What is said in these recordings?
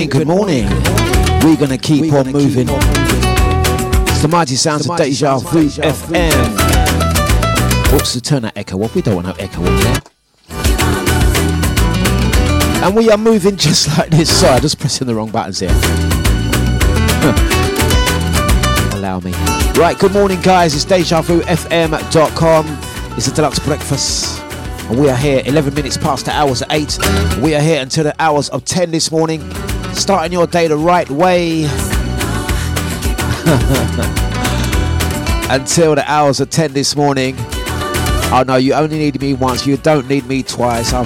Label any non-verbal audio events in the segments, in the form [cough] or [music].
Morning, good morning. We're gonna keep on moving. It's the mighty sounds of Deja Vu FM. Oops, to turn that echo off. We don't want no echo in there. And we are moving [laughs] just like this. Sorry, I'm just pressing the wrong buttons here. [laughs] Allow me. Right, good morning, guys. It's DejaVuFM.com. It's a Dlux breakfast. And we are here 11 minutes past the hours of 8. We are here until the hours of 10 this morning. Starting your day the right way. [laughs] until the hours of 10 this morning. Oh no, you only need me once. You don't need me twice. [laughs] I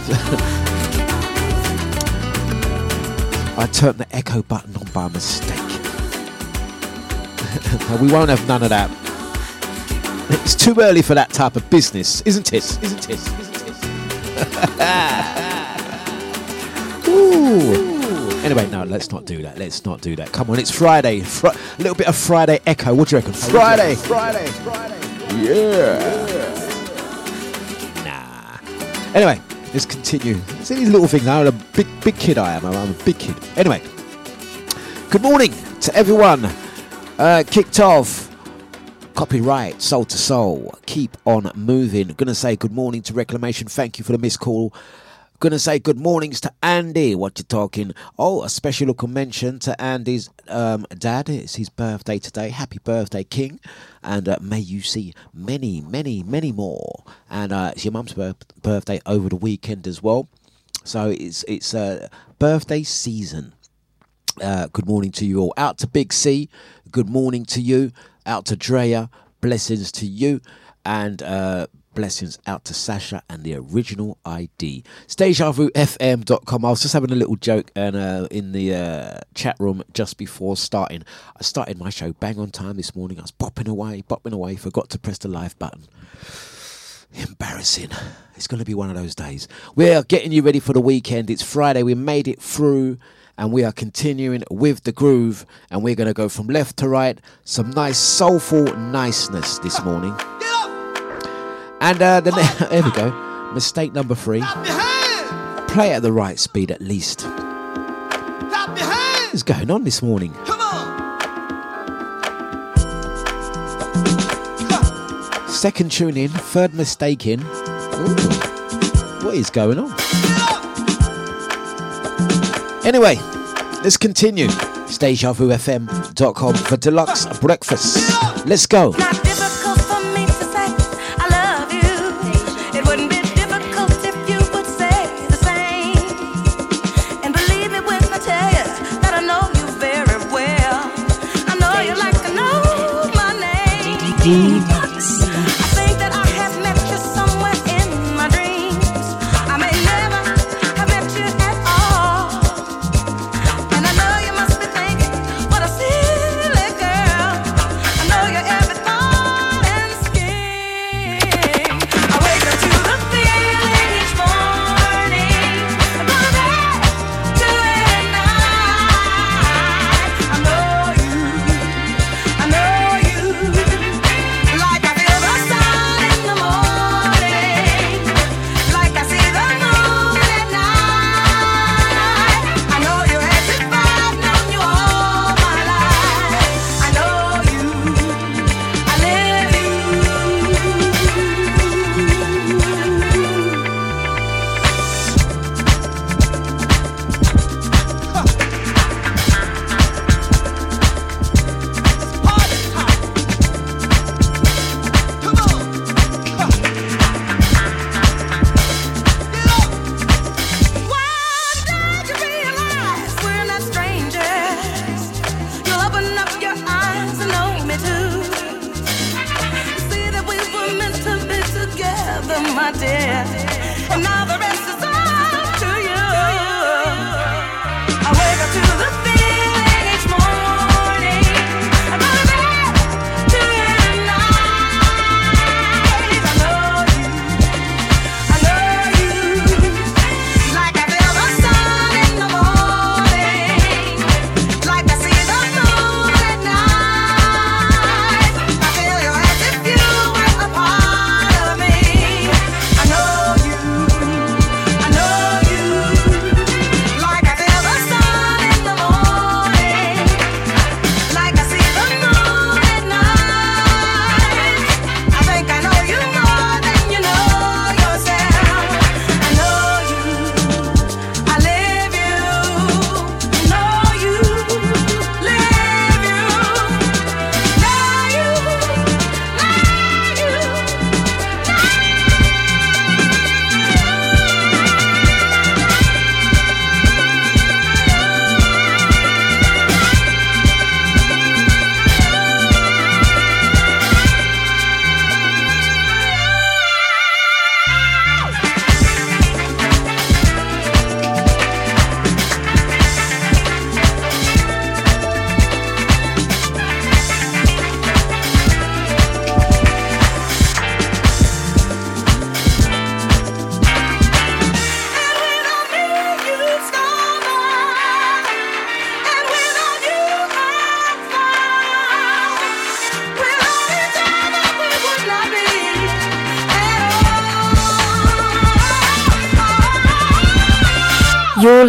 turned the echo button on by mistake. [laughs] we won't have none of that. It's too early for that type of business, isn't it? Isn't it? Isn't it? Ooh. Let's not do that. Let's not do that. Come on, it's Friday. Fr- a little bit of Friday echo. What do you reckon? Friday. Friday. Friday. Yeah. Nah. Anyway, let's continue. See these little things. I'm a big, big kid. I am. I'm a big kid. Anyway, good morning to everyone. Uh, kicked off. Copyright, Soul II Soul. Keep on moving. Gonna say good morning to Reclamation. Thank you for the missed call. Gonna say good mornings to Andy. What you talking? Oh, a special little mention to Andy's um, dad. It's his birthday today. Happy birthday, King. And uh, may you see many, many, many more. And uh, it's your mum's birth- birthday over the weekend as well. So it's it's uh, birthday season. Uh, good morning to you all. Out to Big C. Good morning to you. Out to Drea. Blessings to you. And uh, blessings out to Sasha and the original ID. DejaVuFM.com. I was just having a little joke and uh, in the uh, chat room just before starting. I started my show bang on time this morning. I was bopping away, bopping away, forgot to press the live button. Embarrassing. It's going to be one of those days. We're getting you ready for the weekend. It's Friday. We made it through and we are continuing with the groove and we're going to go from left to right. Some nice soulful niceness this morning. And uh, the ne- [laughs] there we go. Mistake number three. Play at the right speed at least. What's going on this morning? Second tune in, third mistake in. Ooh, what is going on? Anyway, let's continue. StageAvuFM.com for Dlux breakfast. Let's go. Name.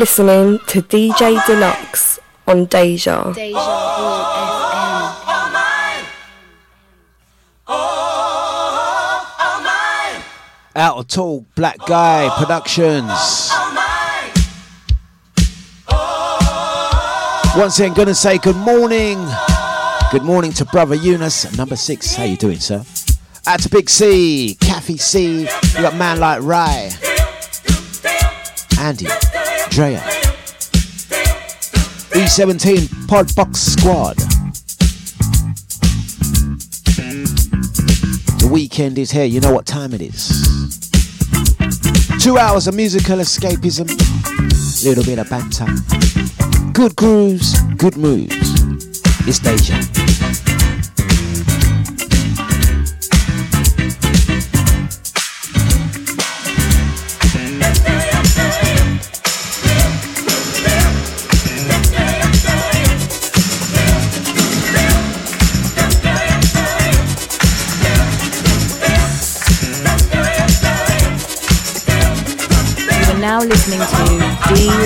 listening to DJ Dlux on Deja. Out of Tall, Black Guy Productions. Once again, gonna say good morning. Good morning to Brother Eunice, number six. How you doing, sir? Out to Big C, Kathy C. You got man like Rye, Andy. Andrea. E17 Podbox Squad. The weekend is here, you know what time it is. Two hours of musical escapism, little bit of banter, good grooves, good moves. It's Deja. See.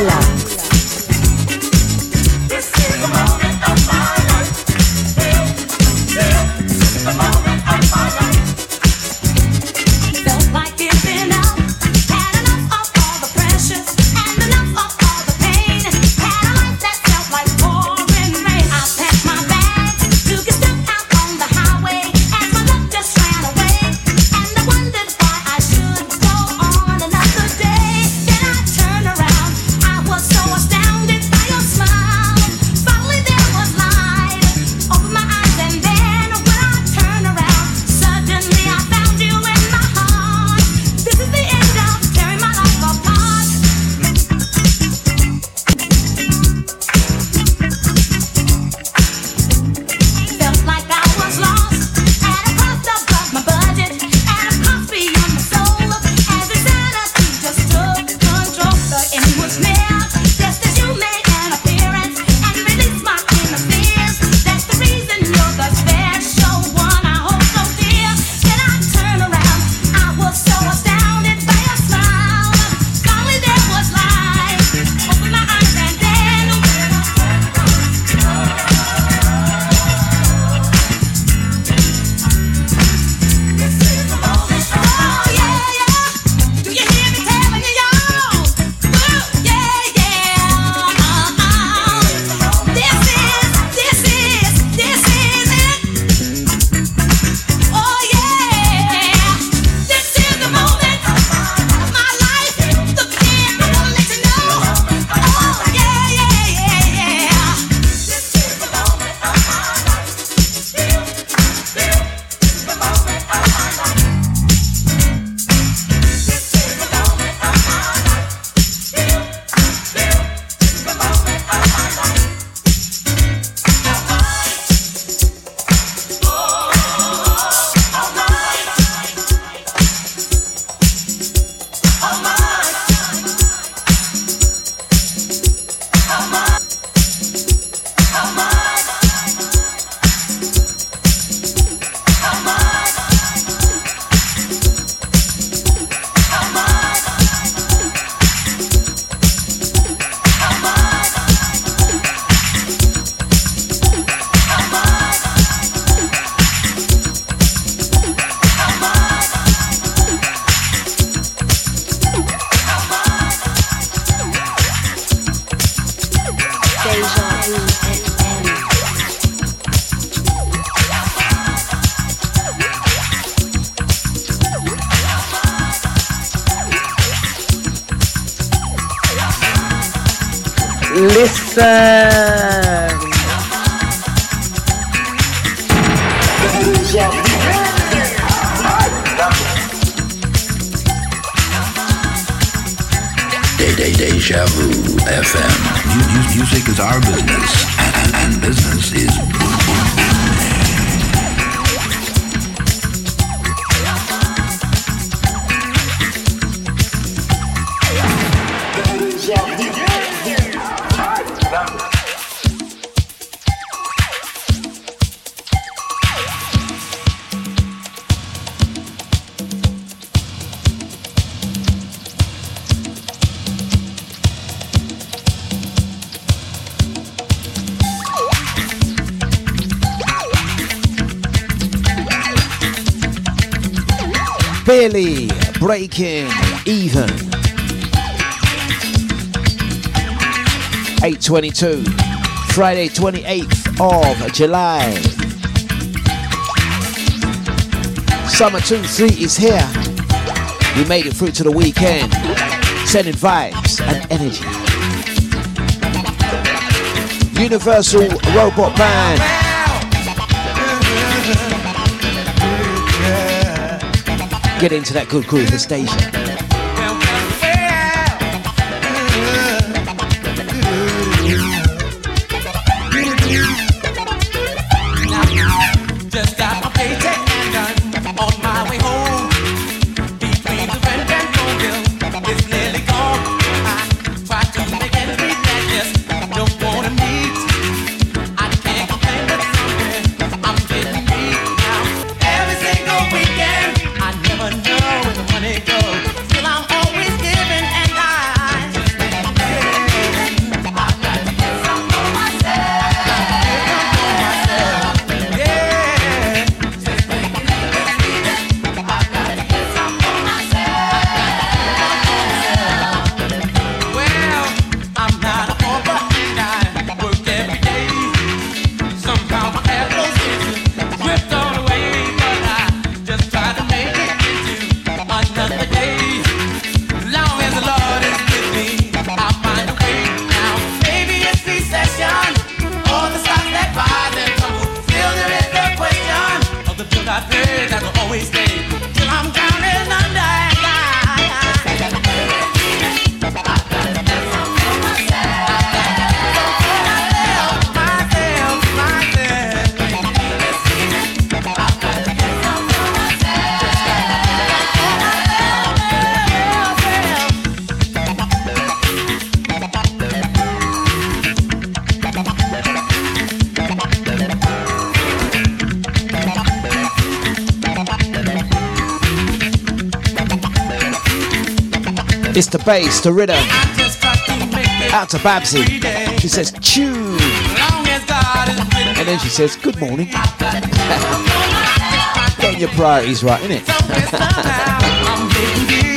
Even. 822, Friday 28th of July. Summer 2 3 is here. We made it through to the weekend, sending vibes and energy. Universal Robot Band. get into that good groove the station. to bass to rhythm. Out to Babsy. She says, chew. And then she says, good morning. [laughs] Getting your priorities right, innit? [laughs]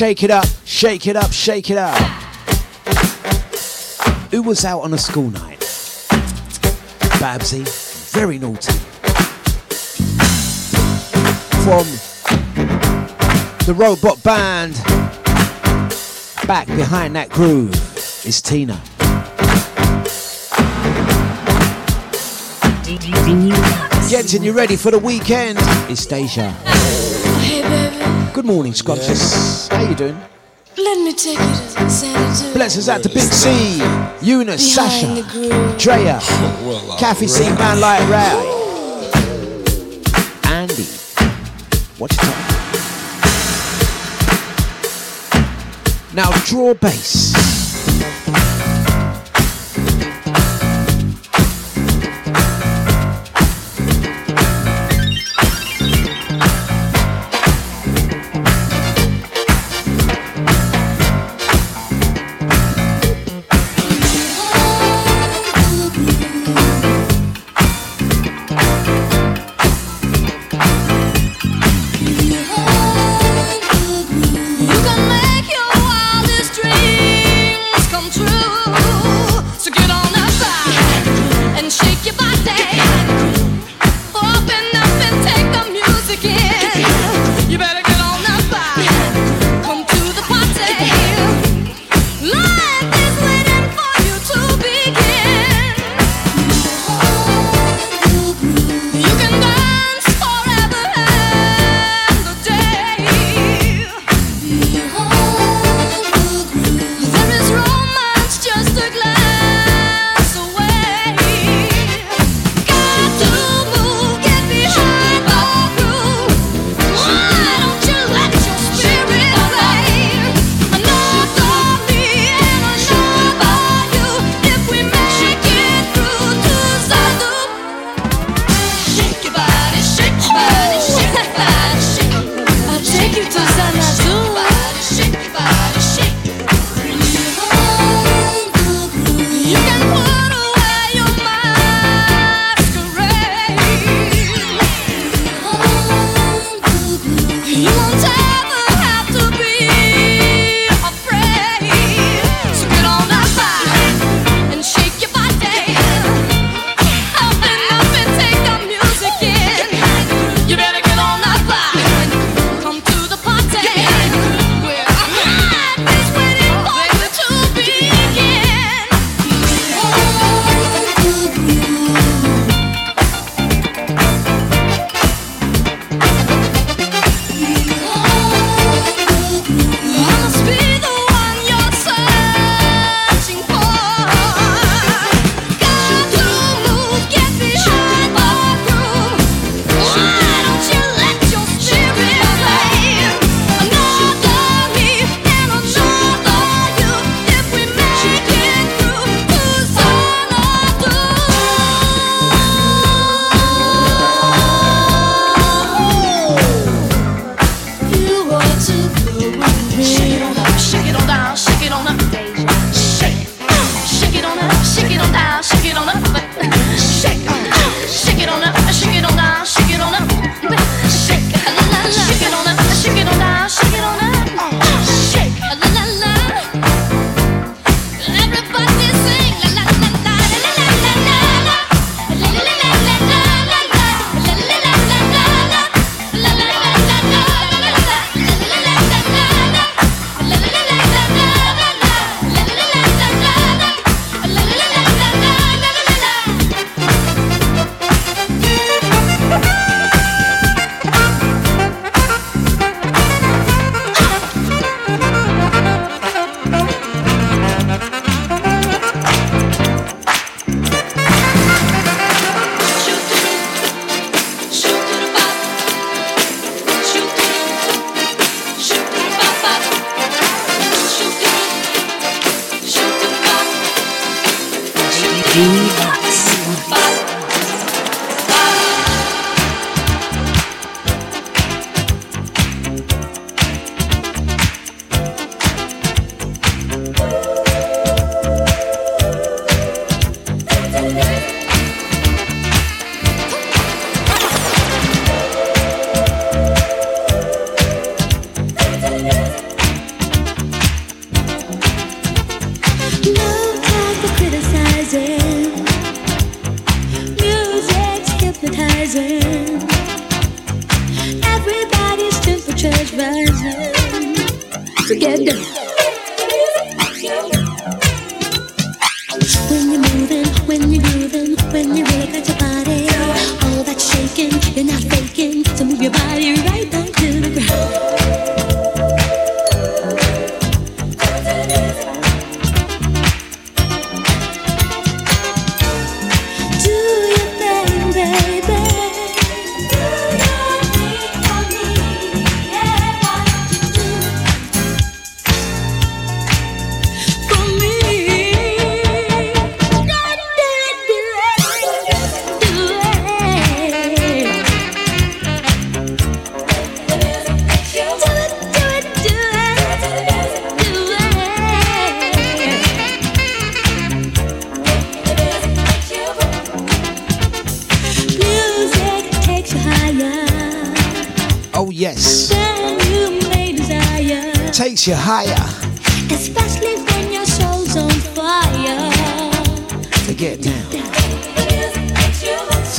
Shake it up, shake it up, shake it up. Who was out on a school night? Babsy, very naughty. From the robot band, back behind that groove is Tina. Getting you ready for the weekend? is Deja. Good morning, Scrumptious. Yes. How you doing? Let me take you to Xanadu. Blessings out to Big C, Eunice, Sasha, Drea, [laughs] Kathy C, Man Light Ray, Andy. What's your time? Now draw bass.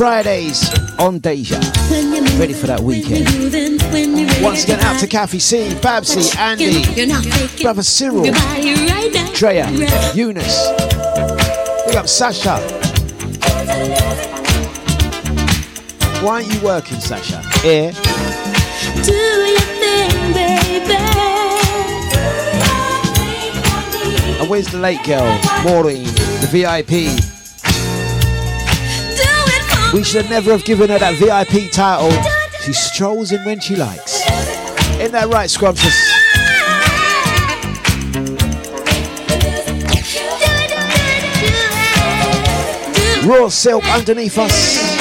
Fridays on Deja. Ready for that weekend. moving, when you're ready Once again, out to Kathy C, Babsy, Andy, You're not faking. Brother Cyril, Your body right now. Treya. Eunice. Big up Sasha. Why aren't you working, Sasha? Here. Do your thing, baby. And where's the late girl? Maureen, the VIP. We should never have given her that VIP title. She strolls in when she likes. Ain't that right, Scrumptious? Raw silk underneath us.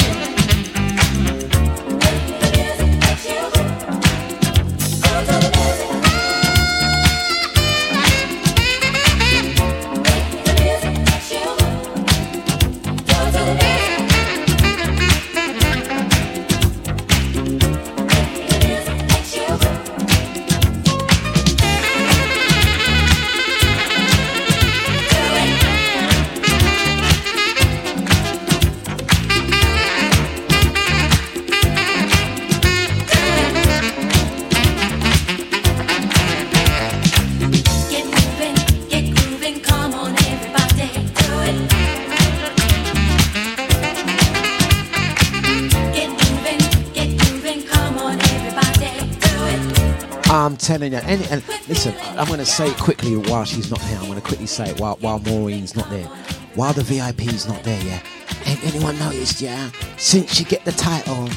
It. I'm. And, and listen, I'm going to say it quickly while she's not here. I'm going to quickly say it while, while Maureen's not there. While the VIP's not there, yeah. Ain't anyone noticed, yeah? Since she get the title,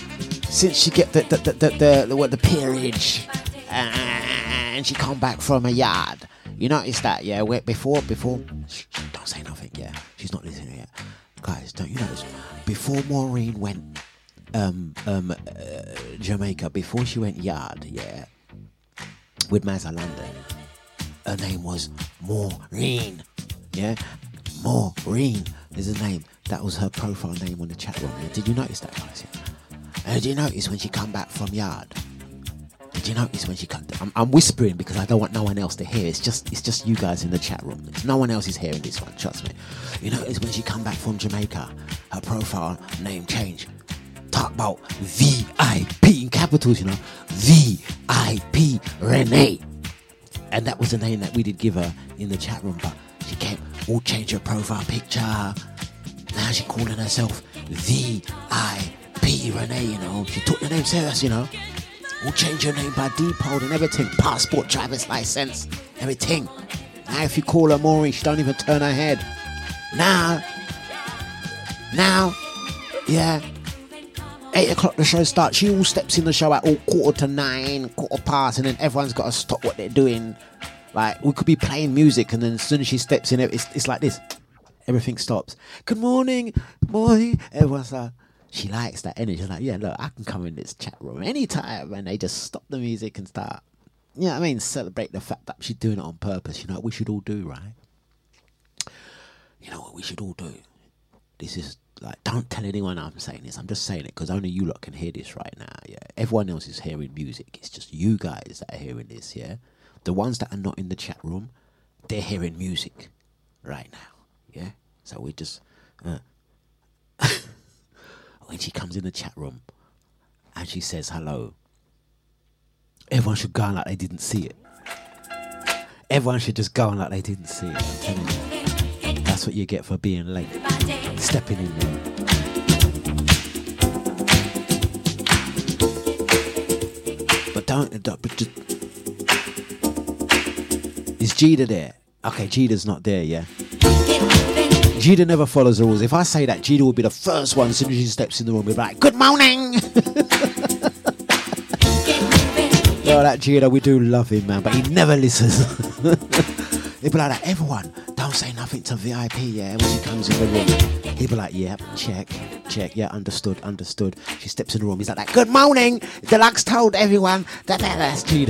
since she get the the the the, the, the, what, the peerage, and she come back from a yard. You notice that, yeah? Where before, before, shh, shh, don't say nothing, yeah. She's not listening yet, guys. Don't you notice? Before Maureen went, um, um, uh, Jamaica, before she went yard, yeah, with Mazza London, her name was Maureen, yeah, Maureen is her name. That was her profile name on the chat room. Yeah? Did you notice that, guys? Yeah? And did you notice when she come back from yard? Did you notice when she come? I'm, I'm whispering because I don't want no one else to hear. It's just it's just you guys in the chat room. It's, no one else is hearing this one. Trust me. You notice when she come back from Jamaica, her profile name change. Talk about VIP in capitals, you know, VIP Renee, and that was the name that we did give her in the chat room. But she came all change her profile picture. Now she's calling herself VIP Renee, you know. She took the name serious, you know. We'll change your name by deed and everything. Passport, driver's license, everything. Now if you call her Maureen, she don't even turn her head. Now, now, yeah. Eight o'clock the show starts. She all steps in the show at all quarter to nine, quarter past, and then everyone's got to stop what they're doing. Like we could be playing music, and then as soon as she steps in, it's it's like this. Everything stops. Good morning, morning. Everyone's like, she likes that energy. She's like, yeah, look, I can come in this chat room anytime, and they just stop the music and start. You know I mean? Celebrate the fact that she's doing it on purpose. You know what we should all do, right? You know what we should all do? This is like, don't tell anyone I'm saying this. I'm just saying it because only you lot can hear this right now. Yeah, everyone else is hearing music. It's just you guys that are hearing this. Yeah, the ones that are not in the chat room, they're hearing music right now. Yeah, so we just uh, [laughs] when she comes in the chat room and she says hello, everyone should go on like they didn't see it. Everyone should just go on like they didn't see it. That's what you get for being late. Stepping in there. But don't, uh, don't but just Is Jida there? Okay, Jida's not there, yeah. Jida never follows the rules. If I say that, Jida will be the first one as soon as she steps in the room. Be like, "Good morning." [laughs] No, that Jida, we do love him, man, but he never listens. [laughs] He'd be like that. Everyone, don't say nothing to VIP, yeah, when she comes in the room. He'd be like, "Yep, check, check, yeah, understood, understood." She steps in the room. He's like, that, "Good morning." Dlux told everyone that, that that's man.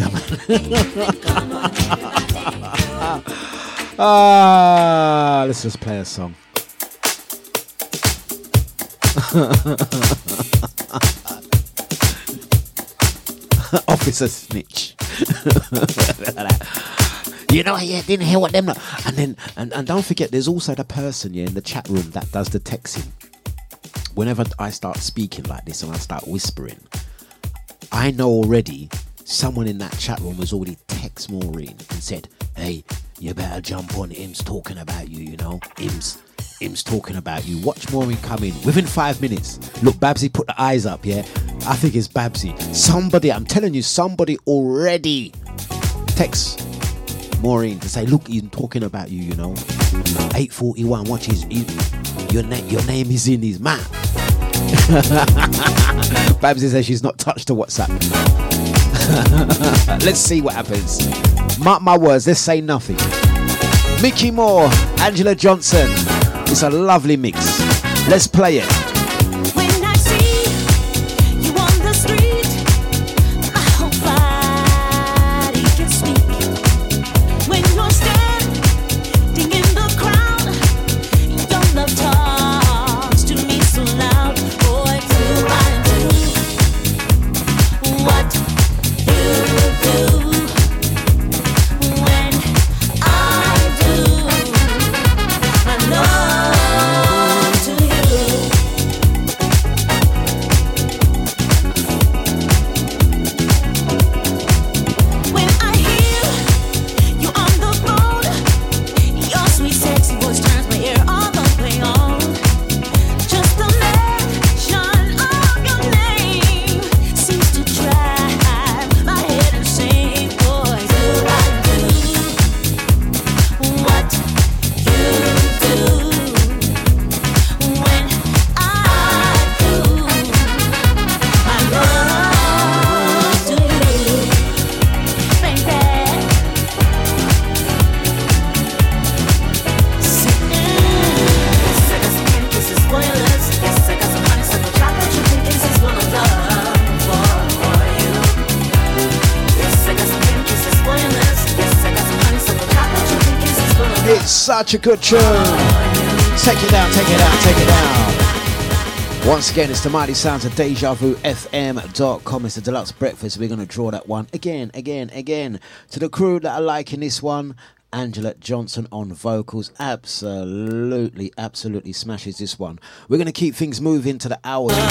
Ah, let's just play a song. [laughs] Officer snitch. [laughs] you know, yeah, didn't hear what them. Know. And then, and, and don't forget, there's also the person yeah in the chat room that does the texting. Whenever I start speaking like this and I start whispering, I know already someone in that chat room has already texted Maureen and said, "Hey, you better jump on. Im's talking about you. You know, Im's." Im's talking about you. Watch Maureen come in within five minutes. Look, Babsy put the eyes up, yeah? I think it's Babsy. Somebody, I'm telling you, somebody already text Maureen to say, look, he's talking about you, you know. 841, watch his, he- your, na- your name is in his map. [laughs] Babsy says she's not touched the WhatsApp. [laughs] let's see what happens. Mark my words, let's say nothing. Mickey Moore, Angela Johnson. It's a lovely mix. Let's play it. Such a good tune. Take it down, take it down, take it down. Once again, it's the mighty sounds of Deja Vu FM.com. It's the Dlux breakfast. We're going to draw that one again, again, again. To the crew that are liking this one, Angela Johnson on vocals. Absolutely, absolutely smashes this one. We're going to keep things moving to the hours of.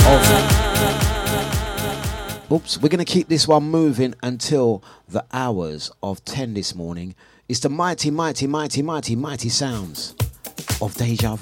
Oops, we're going to keep this one moving until the hours of 10 this morning. It's the mighty, mighty, mighty, mighty, mighty sounds of Deja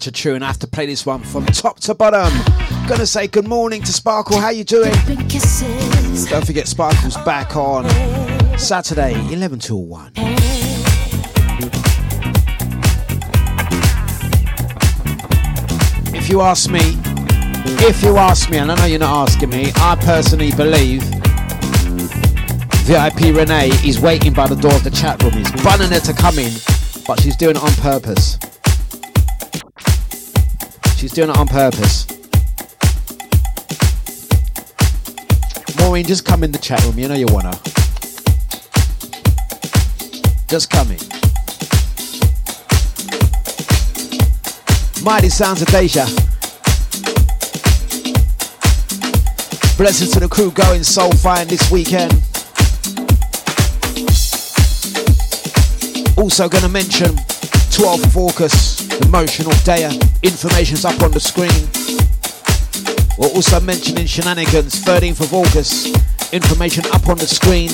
such a tune. I have to play this one from top to bottom. Gonna say good morning to Sparkle. How you doing? Don't forget Sparkle's back on Saturday, 11 till 1. If you ask me, if you ask me, and I know you're not asking me, I personally believe VIP Renee is waiting by the door of the chat room. He's bunning her to come in, but she's doing it on purpose. She's doing it on purpose. Maureen, just come in the chat room. You know you wanna. Just come in. Mighty sounds of Deja. Blessings to the crew going soul fine this weekend. Also to mention 12th of August, Emotional Day. Information's up on the screen. We're also mentioning Shenanigans, 13th of August. Information up on the screen.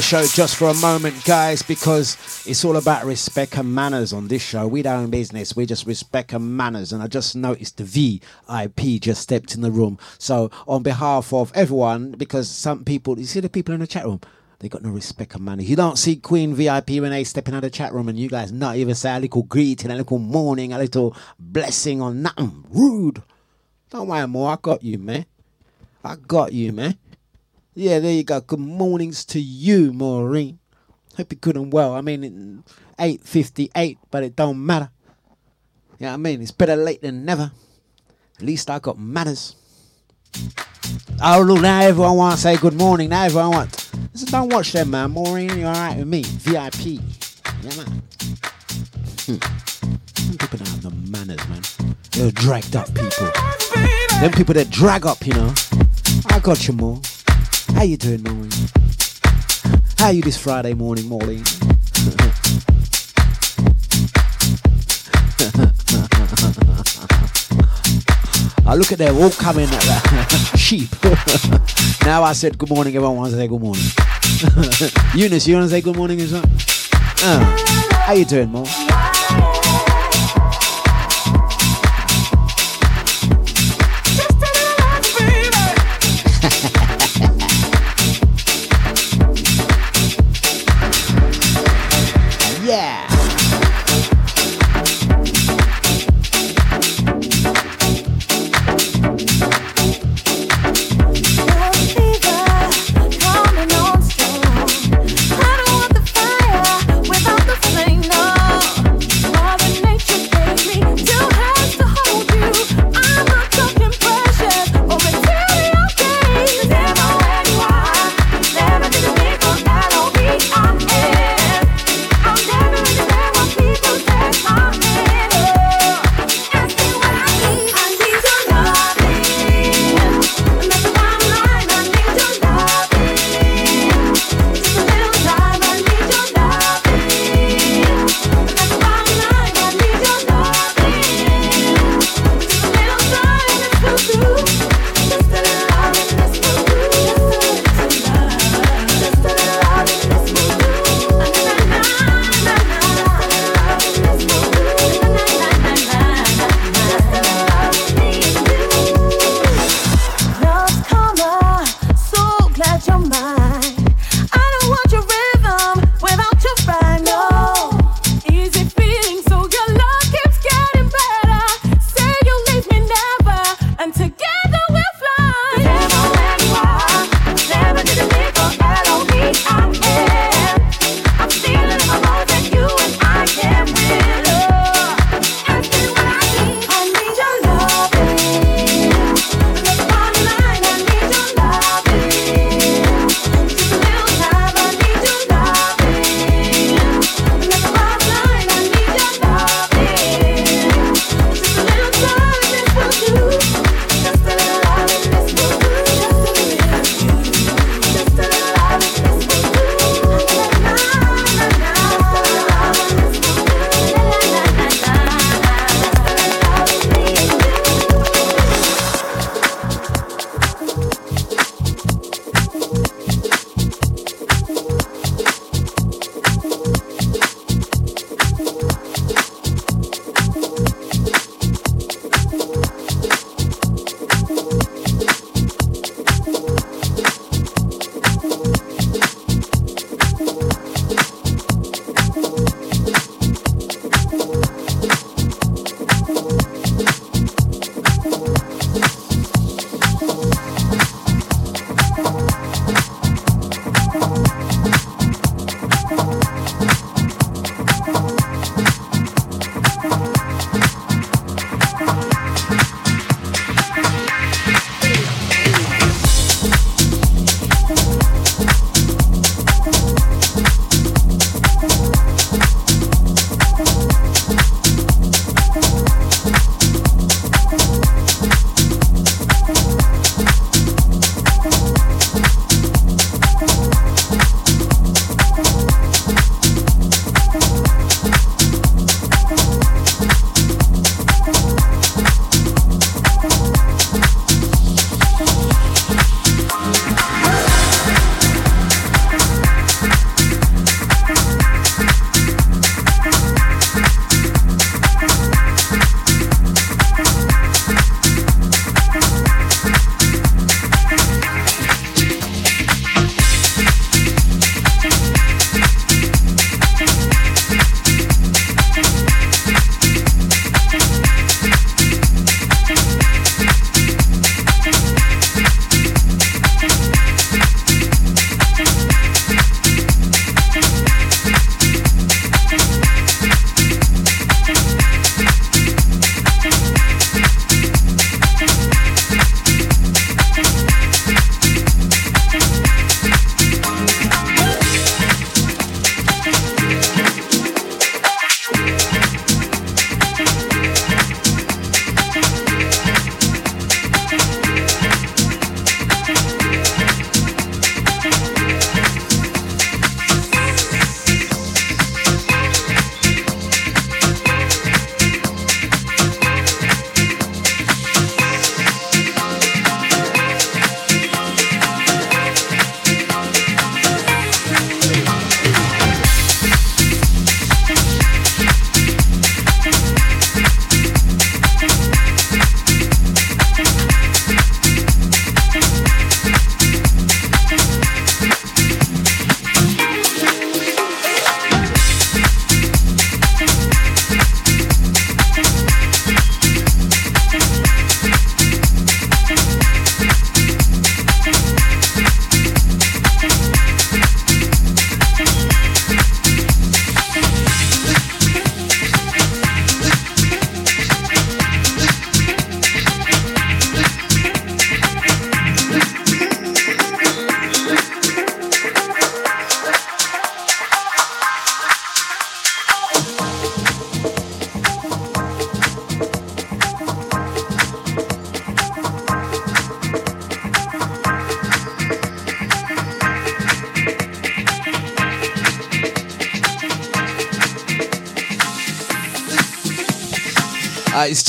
The show just for a moment, guys, because it's all about respect and manners on this show. We don't business, we just respect and manners. And I just noticed the VIP just stepped in the room. So, on behalf of everyone, because some people, you see the people in the chat room, they got no respect and manners. You don't see Queen VIP when they stepping out of the chat room and you guys not even say a little greeting, a little morning, a little blessing or nothing. Rude. Don't worry more, I got you, man. I got you, man. Yeah, there you go. Good mornings to you, Maureen. Hope you're good and well. I mean, eight fifty-eight, but it don't matter. Yeah, you know I mean, it's better late than never. At least I got manners. Oh look, now everyone want to say good morning. Now everyone wants. Listen, don't watch them, man. Maureen, you're alright with me. VIP. Yeah, man. Hmm. People don't have no manners, man. They're dragged up people. Them people that drag up, you know. I got you, more. How you doing, Maureen? How you this Friday morning, Maureen? I look at them all coming at [laughs] that sheep. [laughs] now I said good morning, everyone wants to say good morning. [laughs] Eunice, you want to say good morning as well? Uh, how you doing, Mo?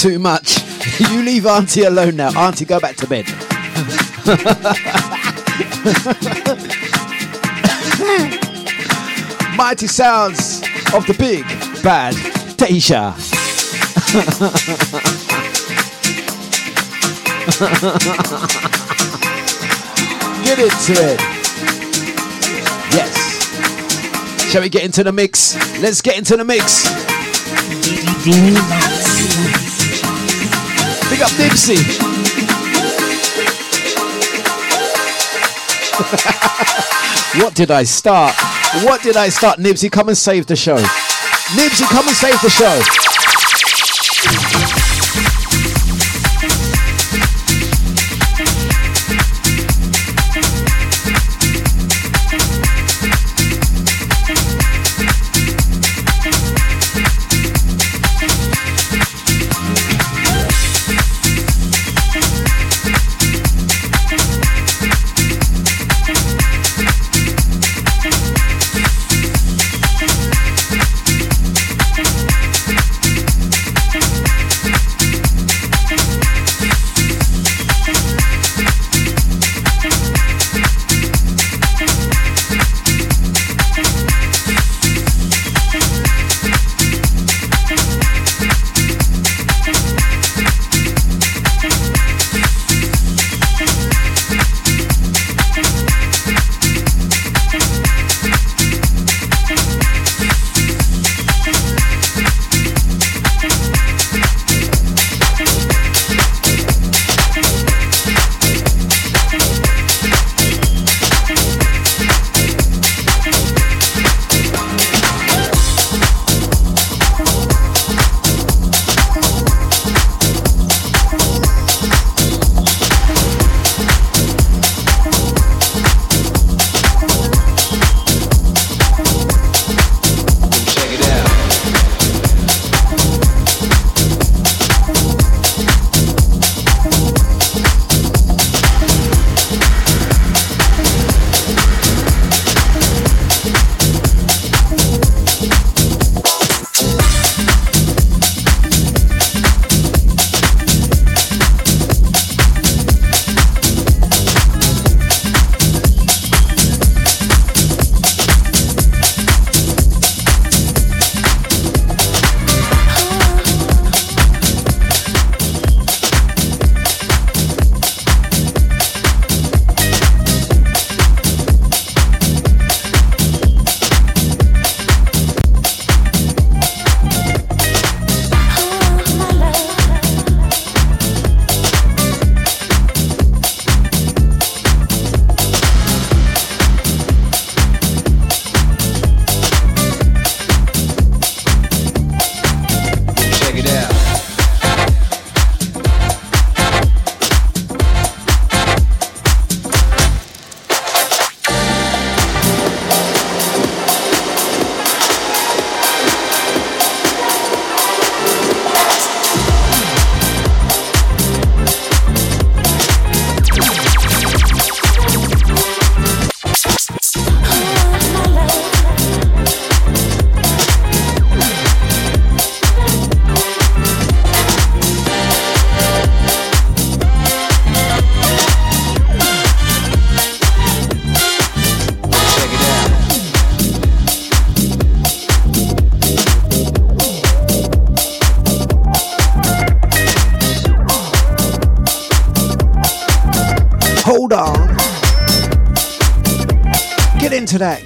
Too much. [laughs] you leave Auntie alone now. Auntie, go back to bed. [laughs] Mighty sounds of the big bad Deja. [laughs] Get into it. Yes. Shall we get into the mix? Let's get into the mix. Big up Dipsy. what did I start? What did I start? Nibsy, come and save the show. Nibsy, come and save the show.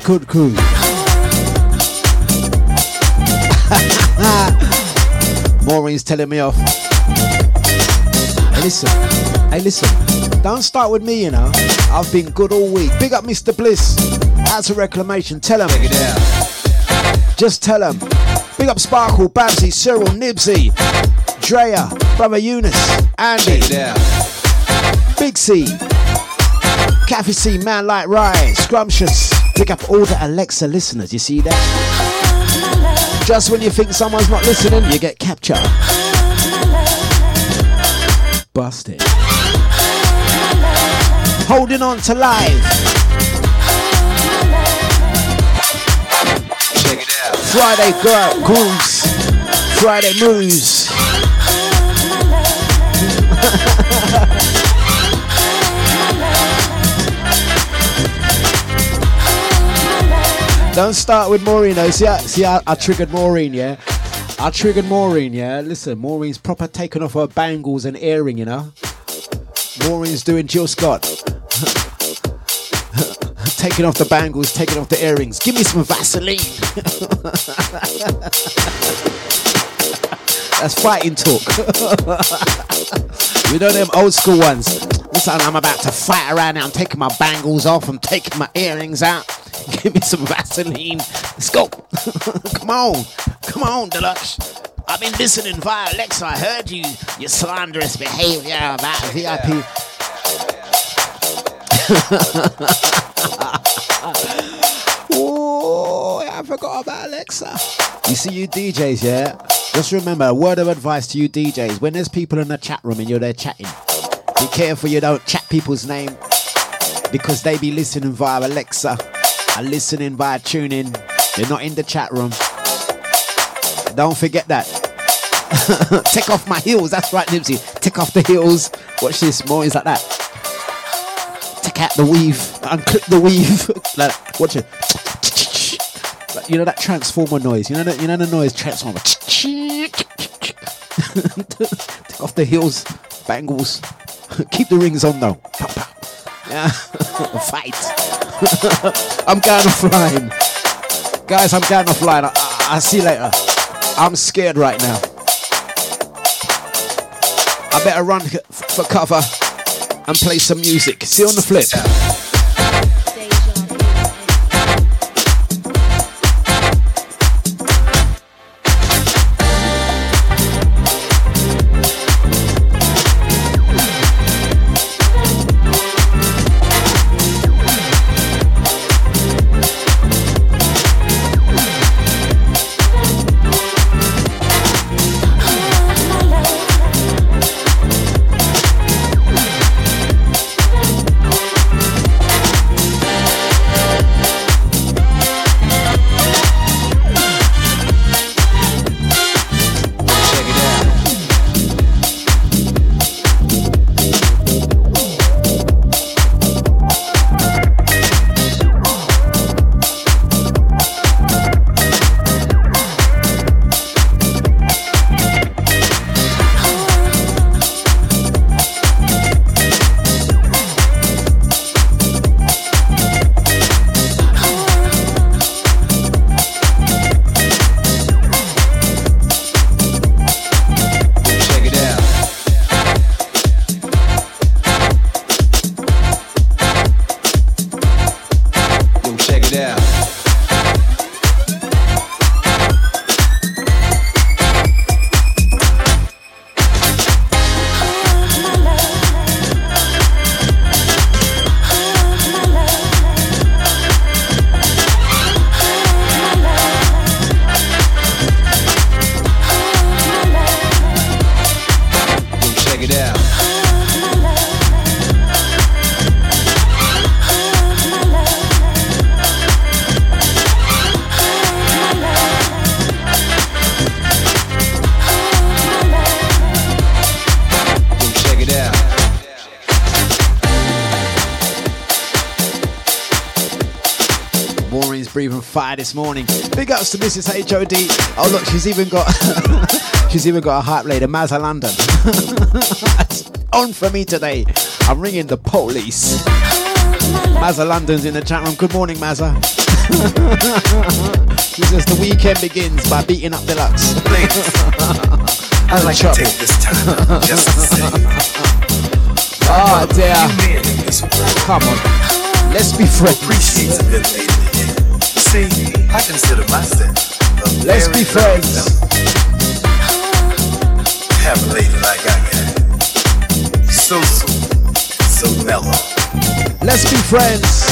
Into that good groove. [laughs] Maureen's telling me off. Hey, listen. Hey, listen. Don't start with me, you know. I've been good all week. Big up Mr. Bliss. That's a reclamation. Tell him. Check it out. Just tell him. Big up Sparkle, Babsy, Cyril, Nibsy, Drea, Brother Eunice, Andy, Check it out. Big C, Kathy C, Man Like Ryan, Scrumptious. Pick up all the Alexa listeners, you see that? Just when you think someone's not listening, you get captured. Busted. Holding on to life. Check it out. Friday gro- grooves. Friday moves. [laughs] Don't start with Maureen though. See, I, see, I, I triggered Maureen, yeah. I triggered Maureen, yeah. Listen, Maureen's proper taking off her bangles and earring, you know. Maureen's doing Jill Scott. [laughs] taking off the bangles, taking off the earrings. Give me some Vaseline. [laughs] That's fighting talk. [laughs] you know them old school ones. Listen, I'm about to fight around now. I'm taking my bangles off. I'm taking my earrings out. [laughs] Give me some Vaseline. Let's go. [laughs] Come on. Come on, Dlux. I've been listening via Alexa. I heard you. Your slanderous behavior about VIP. oh, I forgot about Alexa. You see, you DJs, yeah? Just remember, a word of advice to you DJs. When there's people in the chat room and you're there chatting, be careful you don't chat people's name because they be listening via Alexa and listening via tuning. They're not in the chat room. Don't forget that. [laughs] Take off my heels. That's right, Nibsy. Take off the heels. Watch this. More is like that. Take out the weave. Unclip the weave. [laughs] like, watch it. Like, you know that transformer noise. You know that. You know the noise transformer. [laughs] Take off the heels, bangles. Keep the rings on though. Yeah. [laughs] Fight. [laughs] I'm kind of flying. Guys, I'm going offline. I, I, I'll see you later. I'm scared right now. I better run for cover and play some music. See you on the flip. This morning. Big ups to Mrs. HOD. Oh look, she's even got [laughs] she's even got a hype lady, Mazza London. [laughs] On for me today. I'm ringing the police. Mazza London's in the chat room. Good morning, Mazza. [laughs] she says the weekend begins by beating up Dlux. I'd like to take this time just to say, Oh dear. you men in this world Come on. Let's be friends. See, I consider myself a Let's be friends. Have a lady like I got. So sweet, so mellow. Let's be friends.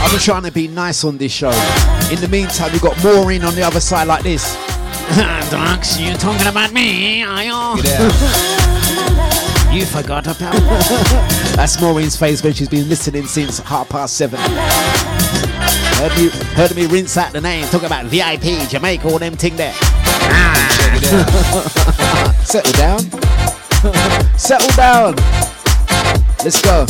I've been trying to be nice on this show. In the meantime, we've got Maureen on the other side like this. [laughs] Docs, you talking about me, are you? Check it out. You forgot about [laughs] That's Maureen's face when she's been listening since half past seven. Heard me, heard me rinse out the name, talk about VIP, Jamaica, all them ting there. Ah. [laughs] Settle down. Settle down. Let's go.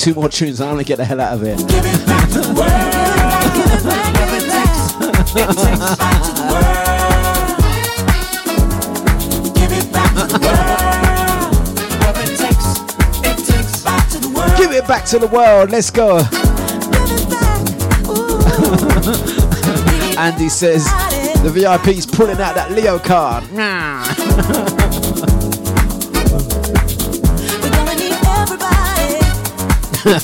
Two more tunes and I'm gonna get the hell out of here. Give it back to the world. Give it back. Love it takes. It takes back to the world. Give it back to the world. Love it takes. [laughs] It takes back to the world. Give it back to the world. Let's go. Andy says the VIP's pulling out that Leo card. [laughs] Give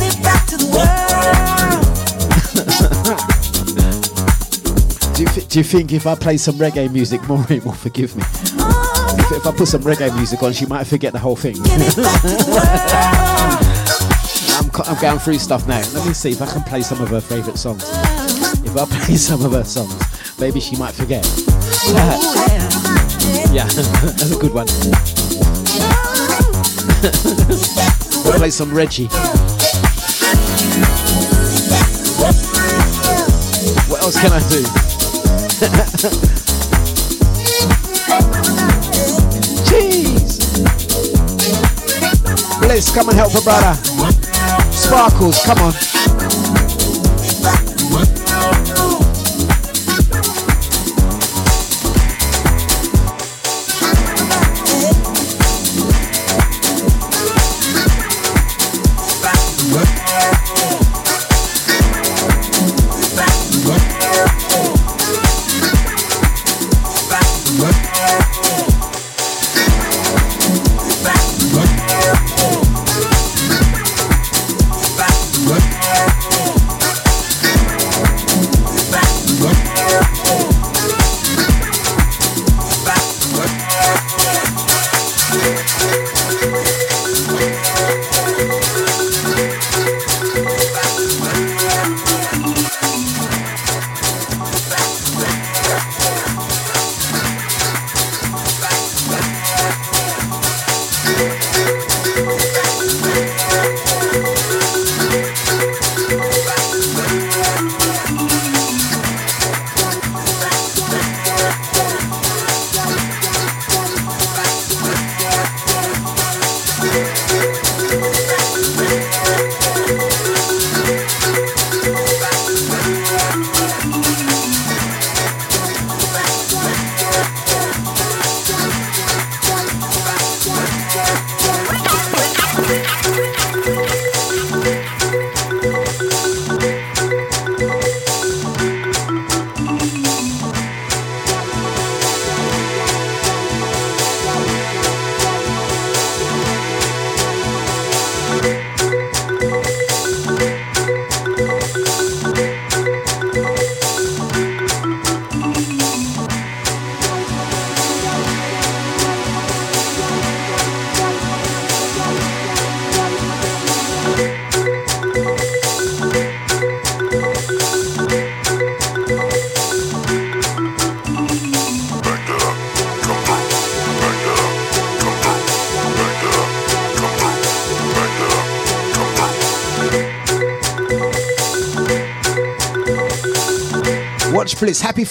it back to the world. [laughs] do, you, thi- do you think if I play some reggae music, Maureen will forgive me? If, if I put some reggae music on, she might forget the whole thing. [laughs] I'm, co- I'm going through stuff now. Let me see if I can play some of her favourite songs. If I play some of her songs, maybe she might forget. yeah, [laughs] that's a good one. [laughs] Play some Reggie. What else can I do? [laughs] Jeez. Bliss, come and help a brother. Sparkles, come on.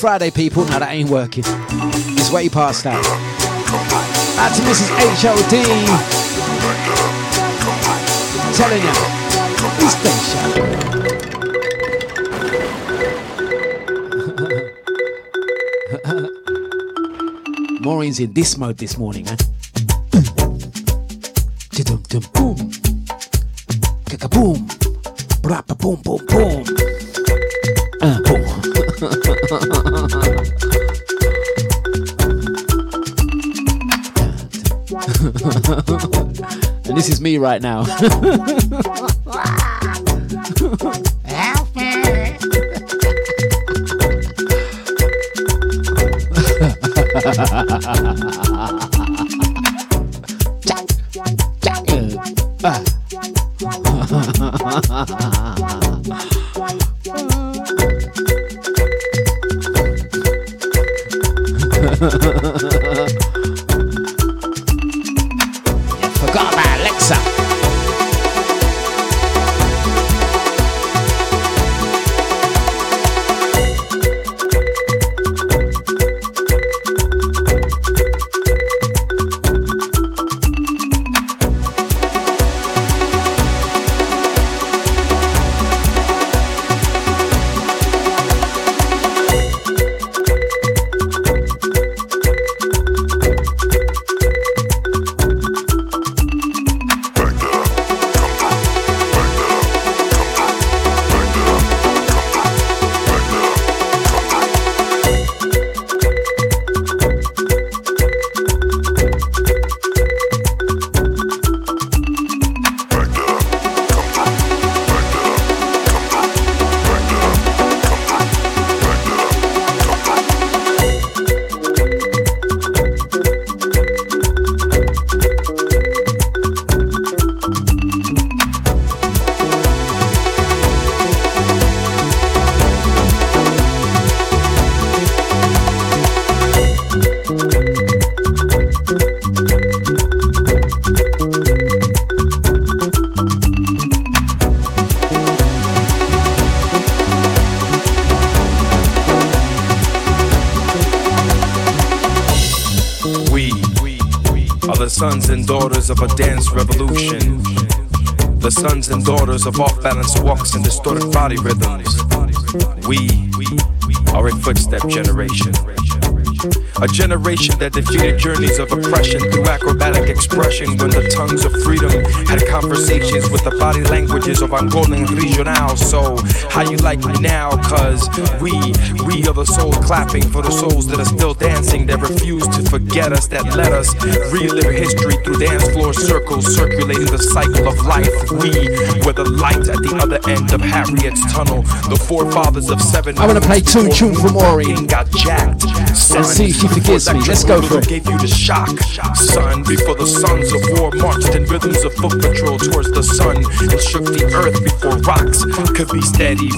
Friday, people. Now that ain't working. It's way past that. Out to Mrs. HOD. Telling you, this station. Maureen's in this mode this morning, eh? And this is me right now. [laughs] and daughters of a dance revolution. The sons and daughters of off balance walks and distorted body rhythms. We are a footstep generation. A generation that defeated journeys of oppression through acrobatic expression when the tongues of freedom had conversations with the body languages of Angolan regional. So, how you like me now? Cause we, we are the souls clapping for the souls that are still dancing, that refuse to forget us, that let us relive history through dance floor circles, circulating the cycle of life. We were the light at the other end of Harriet's tunnel, the forefathers of seven. I wanna play two tune from Maureen. Got jacked. And see if she forgives me. Let's go for it. Gave you the shock, son. Before the sons of war marched in rhythms of foot patrol towards the sun and shook the earth before rocks could be steady.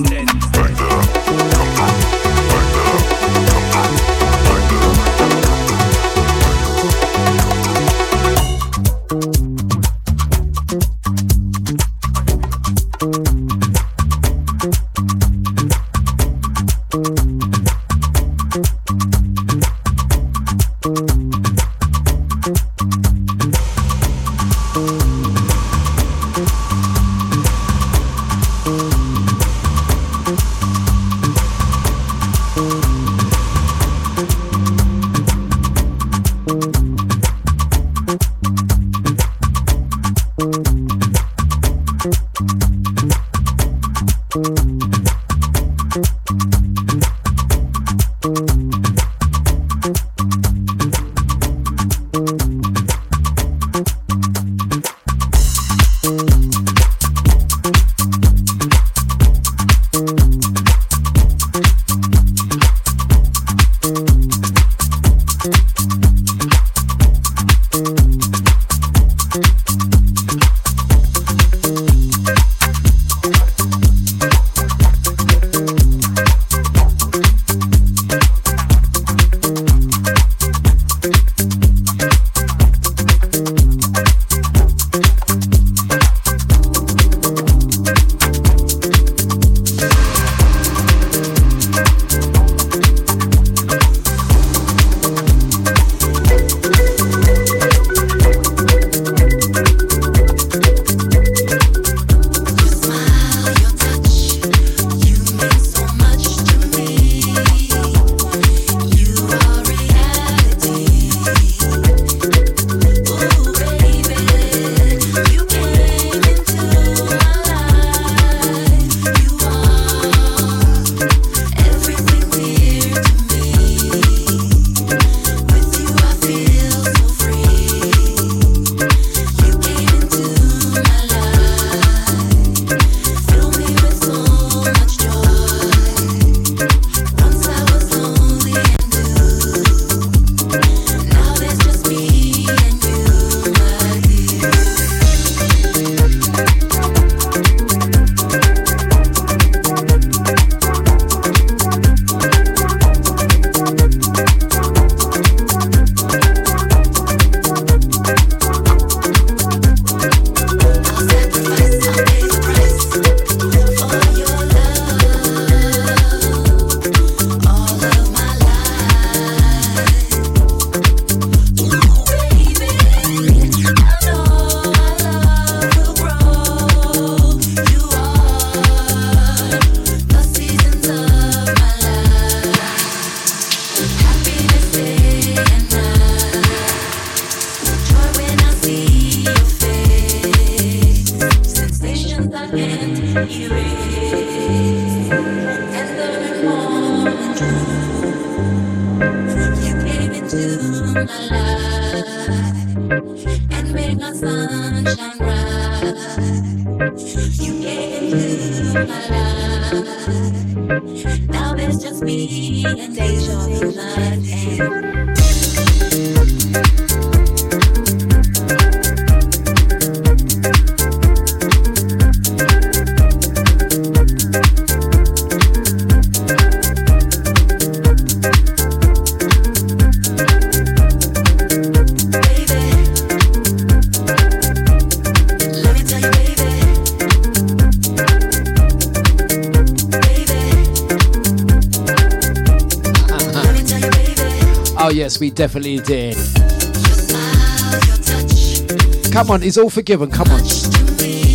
On, it's all forgiven. Come on,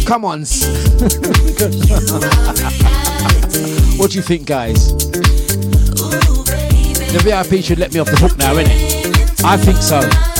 come on. [laughs] what do you think, guys? The VIP should let me off the hook now, innit? I think so.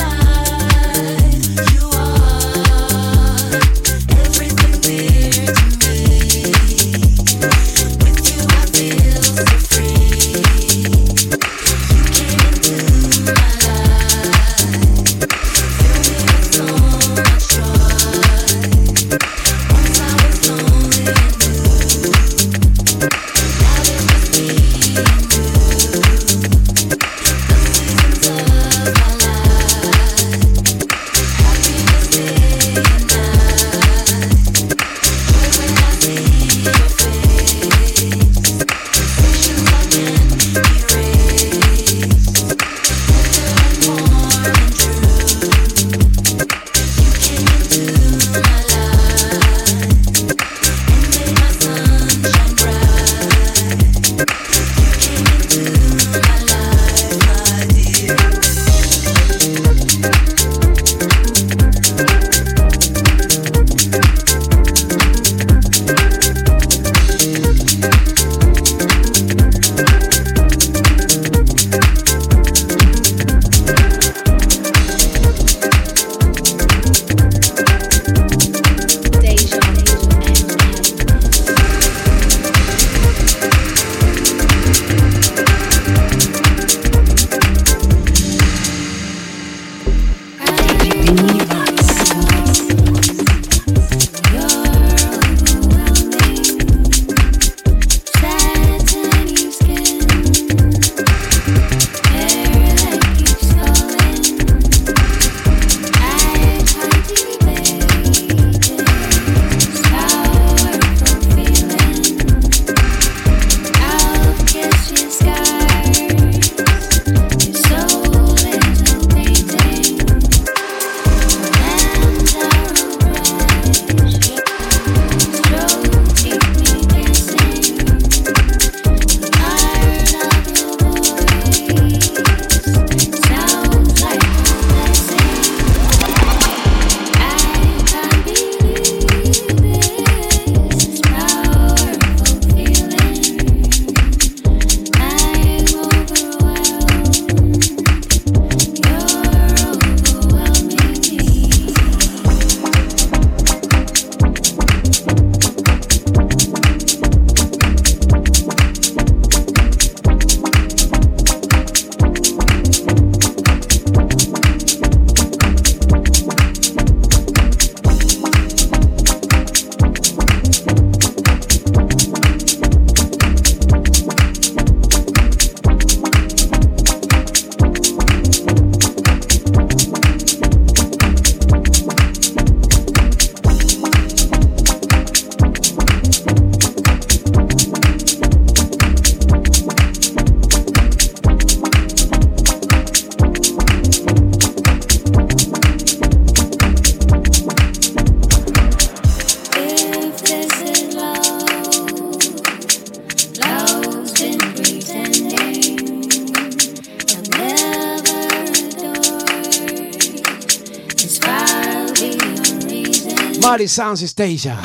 Mighty Sounds is Deja.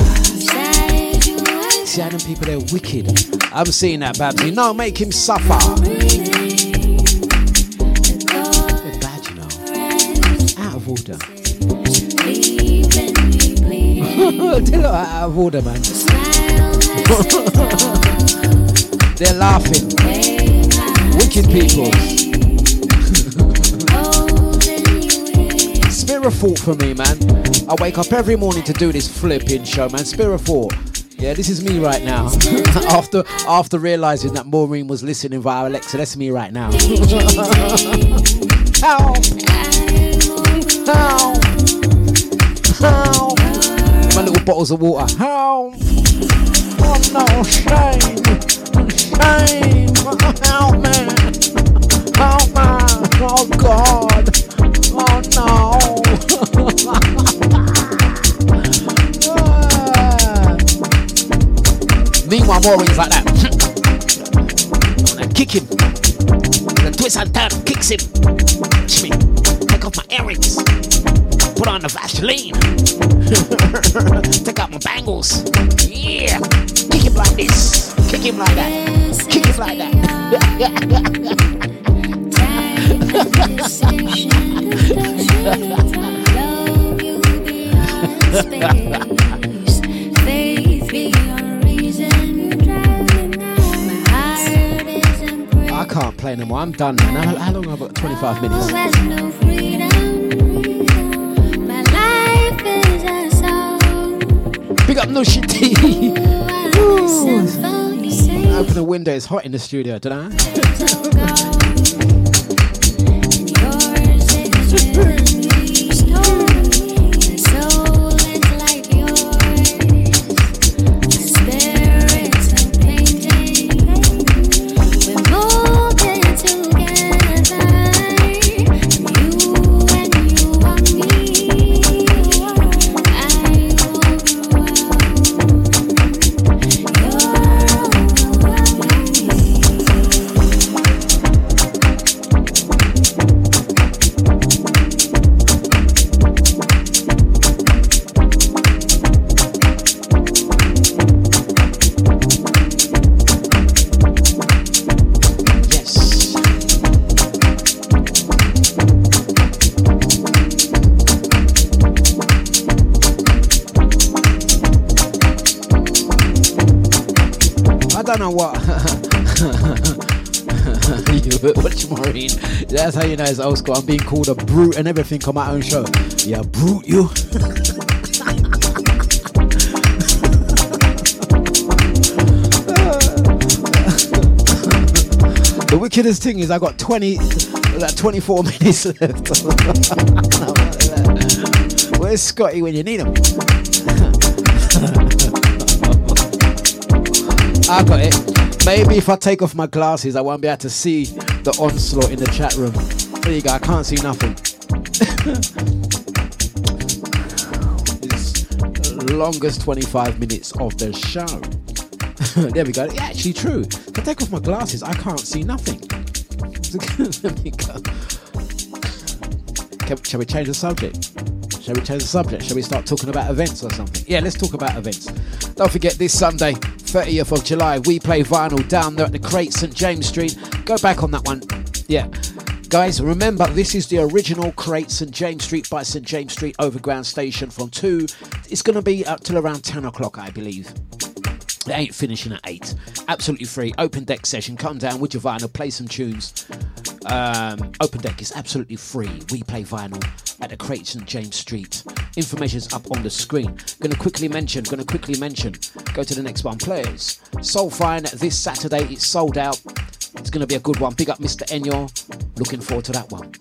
See how them people they're wicked. I'm seeing that, Babsy. No, make him suffer. They're bad, you know. Out of order. [laughs] They're not out of order, man. [laughs] They're laughing. Wicked people. Spare a thought for me, man. I wake up every morning to do this flipping show, man. Spirit 4. Yeah, this is me right now. [laughs] after after realizing that Maureen was listening via Alexa, that's me right now. [laughs] Help! Help! Help! My little bottles of water. Help! Oh no, shame! Shame! Help me! Help me! Oh God! Oh no! D1 always like that. [laughs] and kick him. And twist and turn, kicks him. Jimmy, take off my earrings. Put on the Vaseline. [laughs] take out my bangles. Yeah. Kick him like this. Kick him like that. Kick him like that. [laughs] can't play no more. I'm done, man. How, how long have I got? 25 minutes. Big up no shit tea. Open the window, it's hot in the studio, don't I? I don't know what. [laughs] you Maureen. That's how you know it's old school. I'm being called a brute and everything on my own show. Yeah, brute you. [laughs] the wickedest thing is I got 20, like 24 [laughs] minutes left. Where's Scotty when you need him? I got it. Maybe if I take off my glasses, I won't be able to see the onslaught in the chat room. There you go. I can't see nothing. [laughs] it's longest 25 minutes of the show. [laughs] there we go. Yeah, actually true. If I take off my glasses, I can't see nothing. [laughs] Let me go. Shall we change the subject? Shall we change the subject? Shall we start talking about events or something? Yeah, let's talk about events. Don't forget this Sunday, 30th of July, we play vinyl down there at the Crate St James Street. Go back on that one. Yeah. Guys, remember this is the original Crate St James Street by St James Street Overground Station from 2. It's going to be up till around 10 o'clock, I believe. It ain't finishing at 8. Absolutely free. Open deck session. Come down with your vinyl, play some tunes. Um, open deck is absolutely free. We play vinyl at the Crate St James Street. Information's up on the screen. Gonna quickly mention, gonna quickly mention. Go to the next one, players. Soul Fine this Saturday. It's sold out. It's gonna be a good one. Big up Mr. Enyo. Looking forward to that one.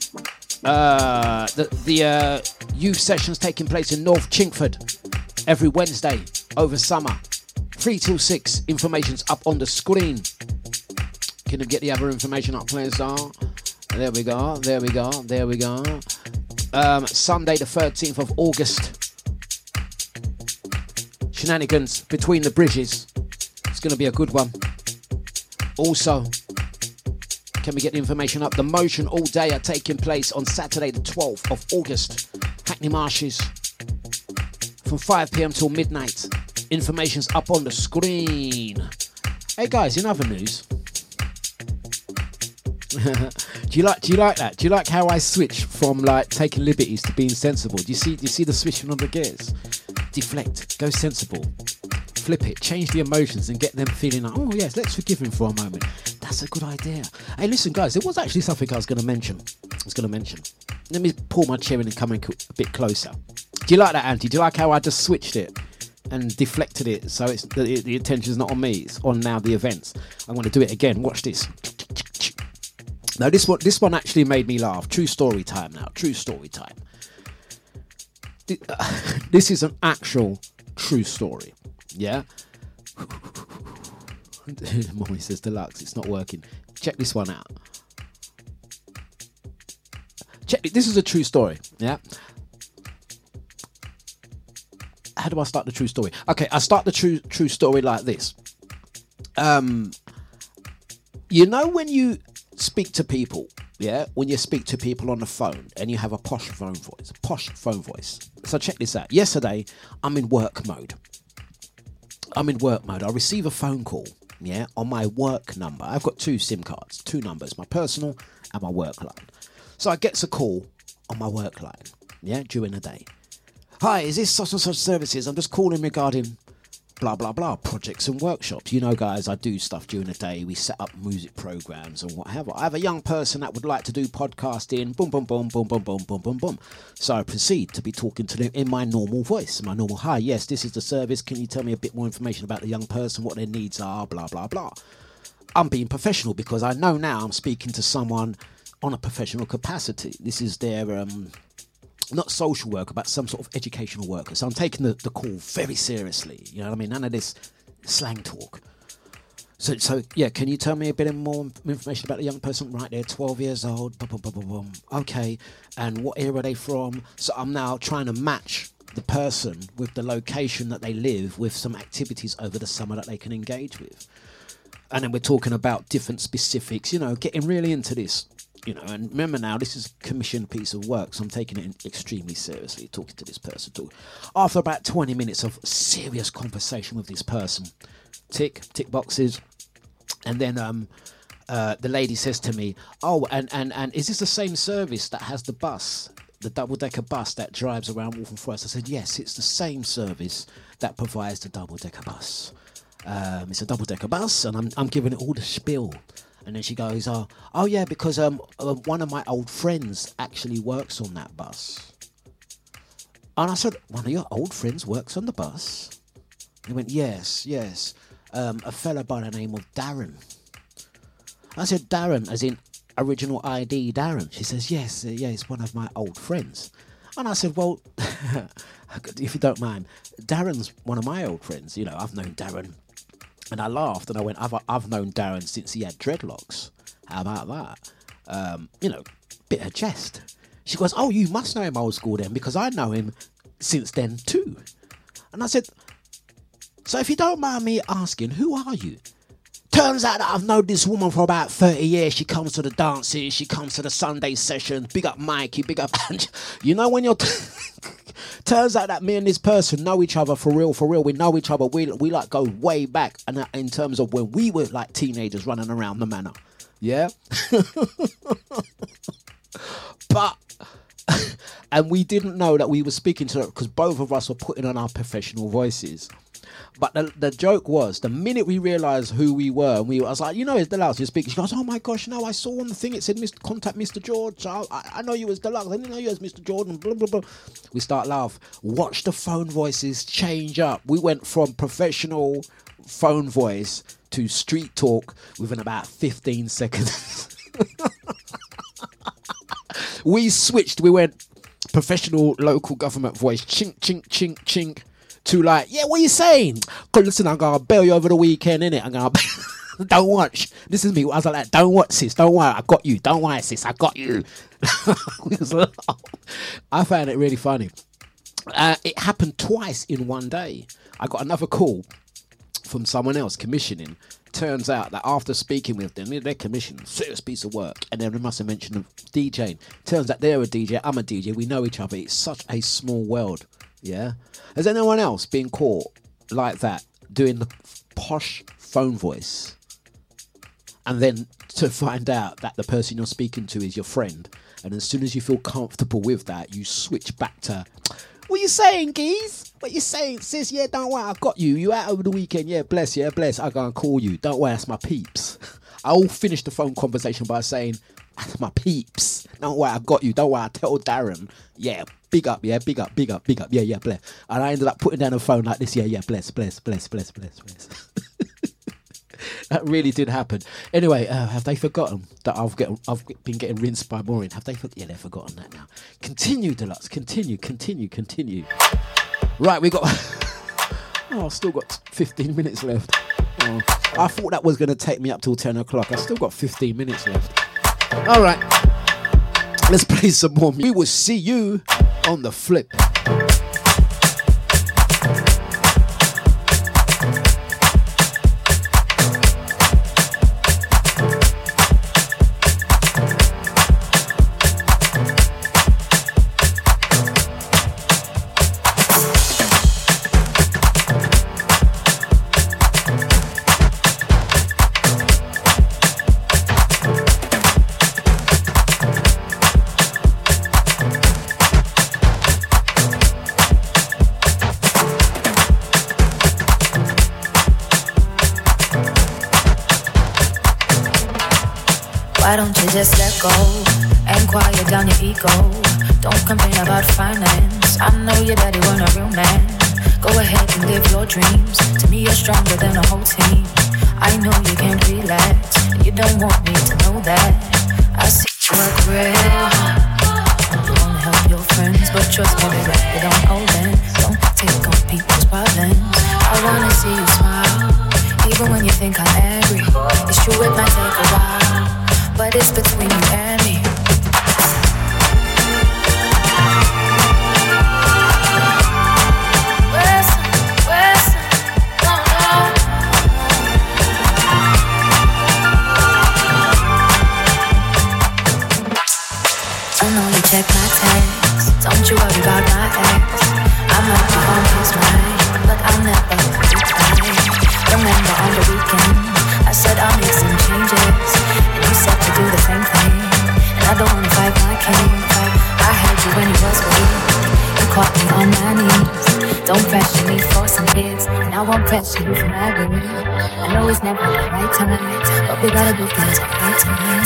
Uh, the the uh, youth sessions taking place in North Chingford every Wednesday over summer. 3 till 6. Information's up on the screen. Can you get the other information up, please? There we go. There we go. There we go. Um, Sunday, the 13th of August. Shenanigans between the bridges. It's going to be a good one. Also, can we get the information up? The motion all day are taking place on Saturday, the 12th of August. Hackney Marshes. From 5 pm till midnight. Information's up on the screen. Hey guys, in other news. [laughs] do you like do you like that? Do you like how I switch from like taking liberties to being sensible? Do you see do you see the switching on the gears? Deflect, go sensible. Flip it, change the emotions and get them feeling like, oh yes, let's forgive him for a moment. That's a good idea. Hey listen guys, there was actually something I was gonna mention. I was gonna mention. Let me pull my chair in and come in a bit closer. Do you like that, Andy? Do you like how I just switched it and deflected it so it's the, the attention's not on me? It's on now the events. I'm going to do it again. Watch this. Now this one, this one actually made me laugh. True story time now. True story time. [laughs] This is an actual true story. Yeah. [laughs] Mommy says Dlux. It's not working. Check this one out. Check. This is a true story. Yeah. How do I start the true story? Okay, I start the true true story like this. Um, you know when you speak to people, yeah, when you speak to people on the phone and you have a posh phone voice, posh phone voice. So check this out. Yesterday, I'm in work mode. I'm in work mode. I receive a phone call, yeah, on my work number. I've got two SIM cards, two numbers, my personal and my work line. So I gets a call on my work line, yeah, during the day. Hi, is this such and such services? I'm just calling regarding blah blah blah projects and workshops. You know, guys, I do stuff during the day. We set up music programs and whatever. I have a young person that would like to do podcasting. Boom, boom, boom, boom, boom, boom, boom, boom, boom. So I proceed to be talking to them in my normal voice, my normal. Hi, yes, this is the service. Can you tell me a bit more information about the young person, what their needs are, blah blah blah. I'm being professional because I know now I'm speaking to someone on a professional capacity. This is their um, not social worker, but some sort of educational worker. So I'm taking the, the call very seriously. You know what I mean? None of this slang talk. So, so yeah, can you tell me a bit more information about the young person right there, 12 years old? Boom, boom, boom. Okay, and what area are they from? So I'm now trying to match the person with the location that they live with some activities over the summer that they can engage with. And then we're talking about different specifics, you know, getting really into this you know, and remember now, this is a commissioned piece of work, so I'm taking it extremely seriously, talking to this person. Talk. After about 20 minutes of serious conversation with this person, tick, tick boxes, and then um, uh, the lady says to me, "Oh, and, and, and is this the same service that has the bus, the double decker bus that drives around Waltham Forest?" I said, "Yes, it's the same service that provides the double decker bus. Um, it's a double decker bus, and I'm I'm giving it all the spiel." And then she goes, "Oh, oh yeah, because um, uh, one of my old friends actually works on that bus." And I said, "One of your old friends works on the bus?" He went, "Yes, yes, um, a fella by the name of Darren." I said, "Darren, as in original ID Darren?" She says, "Yes, uh, yeah, it's one of my old friends." And I said, "Well, [laughs] if you don't mind, Darren's one of my old friends. You know, I've known Darren and I laughed and I went, I've, I've known Darren since he had dreadlocks. How about that? Um, you know, bit of jest. She goes, Oh, you must know him old school then, because I know him since then too. And I said, So if you don't mind me asking, who are you? Turns out that I've known this woman for about 30 years. She comes to the dances, she comes to the Sunday sessions. Big up Mikey, big up. [laughs] You know when you're. Turns out that me and this person know each other for real, for real. We know each other. We, we like go way back and uh, in terms of when we were like teenagers running around the manor. Yeah? [laughs] but [laughs] and we didn't know that we were speaking to her because both of us were putting on our professional voices. But the, the joke was the minute we realised who we were, and we I was like, you know, it's Dlux. You're speaking. She goes, oh my gosh, no, I saw on the thing it said, Mr. contact Mr. George. I, I, I know you as Dlux. I didn't know you as Mr. Jordan. Blah blah blah. We start laugh. Watch the phone voices change up. We went from professional phone voice to street talk within about 15 seconds. [laughs] we switched. We went professional local government voice, chink, chink, chink, chink, to like, yeah, what are you saying? Cause listen, I'm gonna bail you over the weekend, innit? I'm gonna [laughs] don't watch. This is me. I was like, don't watch, sis. Don't worry, I got you. Don't worry, sis. I got you. We [laughs] I found it really funny. Uh, it happened twice in one day. I got another call from someone else commissioning. Turns out that after speaking with them, they're commissioned, serious piece of work, and then they must have mentioned DJing. Turns out they're a DJ, I'm a DJ, we know each other. It's such a small world. Yeah. Has anyone else been caught like that doing the posh phone voice, and then to find out that the person you're speaking to is your friend, and as soon as you feel comfortable with that, you switch back to what you saying, geez? What you saying, sis? Yeah, don't worry, I got you. You out over the weekend? Yeah, bless, yeah, bless. I gonna call you. Don't worry, that's my peeps. [laughs] I will finish the phone conversation by saying, my peeps. Don't worry, I got you. Don't worry, I tell Darren. Yeah, big up, yeah, big up, big up, big up. Yeah, yeah, bless. And I ended up putting down the phone like this. Yeah, yeah, bless, bless, bless, bless, bless, bless. [laughs] that really did happen. Anyway, uh, have they forgotten that I've get I've been getting rinsed by Maureen? Have they? Yeah, they've forgotten that now. Continue, Dlux. Continue, continue, continue. Right, we got. [laughs] oh, I've still got 15 minutes left. Oh, I thought that was going to take me up till 10 o'clock. I've still got 15 minutes left. All right, let's play some more. We will see you on the flip. Why don't you just let go and quiet down your ego? Don't complain about finance. I know your daddy wasn't a real man. Go ahead and live your dreams. To me, you're stronger than a whole team. I know you can't relax, and you don't want me to know that. I see you work real hard. You wanna help your friends, but trust me, baby, you don't owe them. Don't take on people's problems. I wanna see you smile, even when you think I'm angry. It's true, it might take a while, but it's between you and me. Don't pressure me for some kids. And I won't pressure you for good. I know it's never the right time, but we gotta do things right time.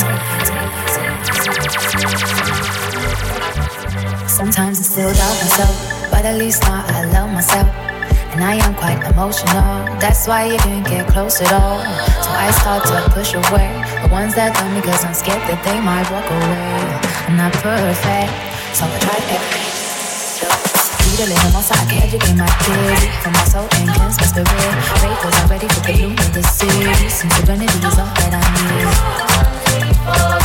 Sometimes I still doubt myself, but at least now I love myself. And I am quite emotional, that's why you can't get close at all. So I start to push away the ones that love me, cause I'm scared that they might walk away. I'm not perfect, so I try everything. Need a little more so I can educate my kids For my soul and cleanse my spirit Pray cause I'm ready for the bloom of the city. Since serenity is all that I need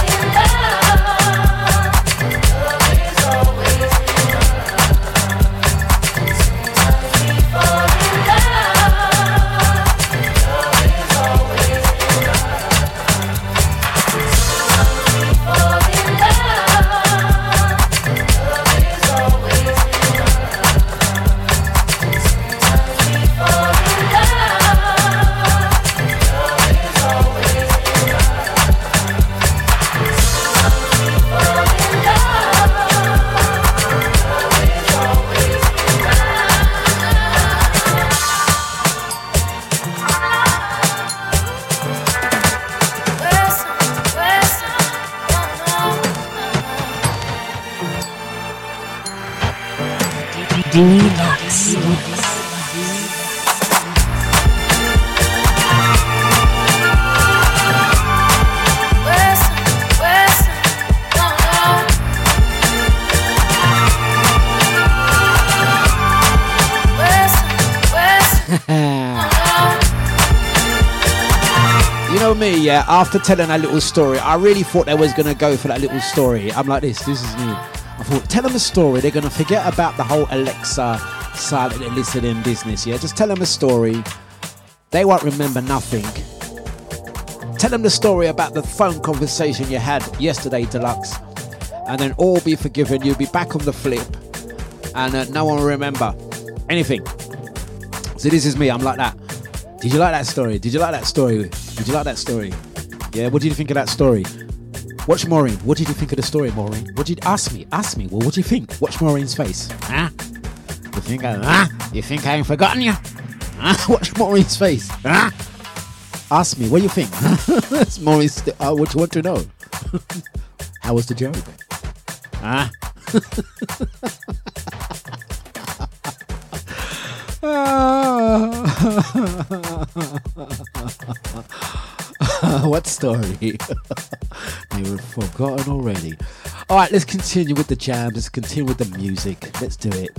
After telling that little story, I really thought they was gonna go for that little story. I'm like this. This is me. I thought, tell them a story. They're gonna forget about the whole Alexa silent listening business. Yeah, just tell them a story. They won't remember nothing. Tell them the story about the phone conversation you had yesterday, Dlux, and then all be forgiven. You'll be back on the flip, and uh, no one will remember anything. So this is me. I'm like that. Did you like that story? Did you like that story? Did you like that story? Yeah. What did you think of that story? Watch Maureen. What did you think of the story, Maureen? What did you ask me? Ask me. Well, what do you think? Watch Maureen's face. Huh? You think I? Huh? You think I ain't forgotten you? Huh? [laughs] Watch Maureen's face. Huh? Ask me. What do you think? That's [laughs] Maureen's. Uh, what you want to know? [laughs] How was the joke? Ah. [laughs] what story? [laughs] were forgotten already. All right, let's continue with the jams. Let's continue with the music. Let's do it.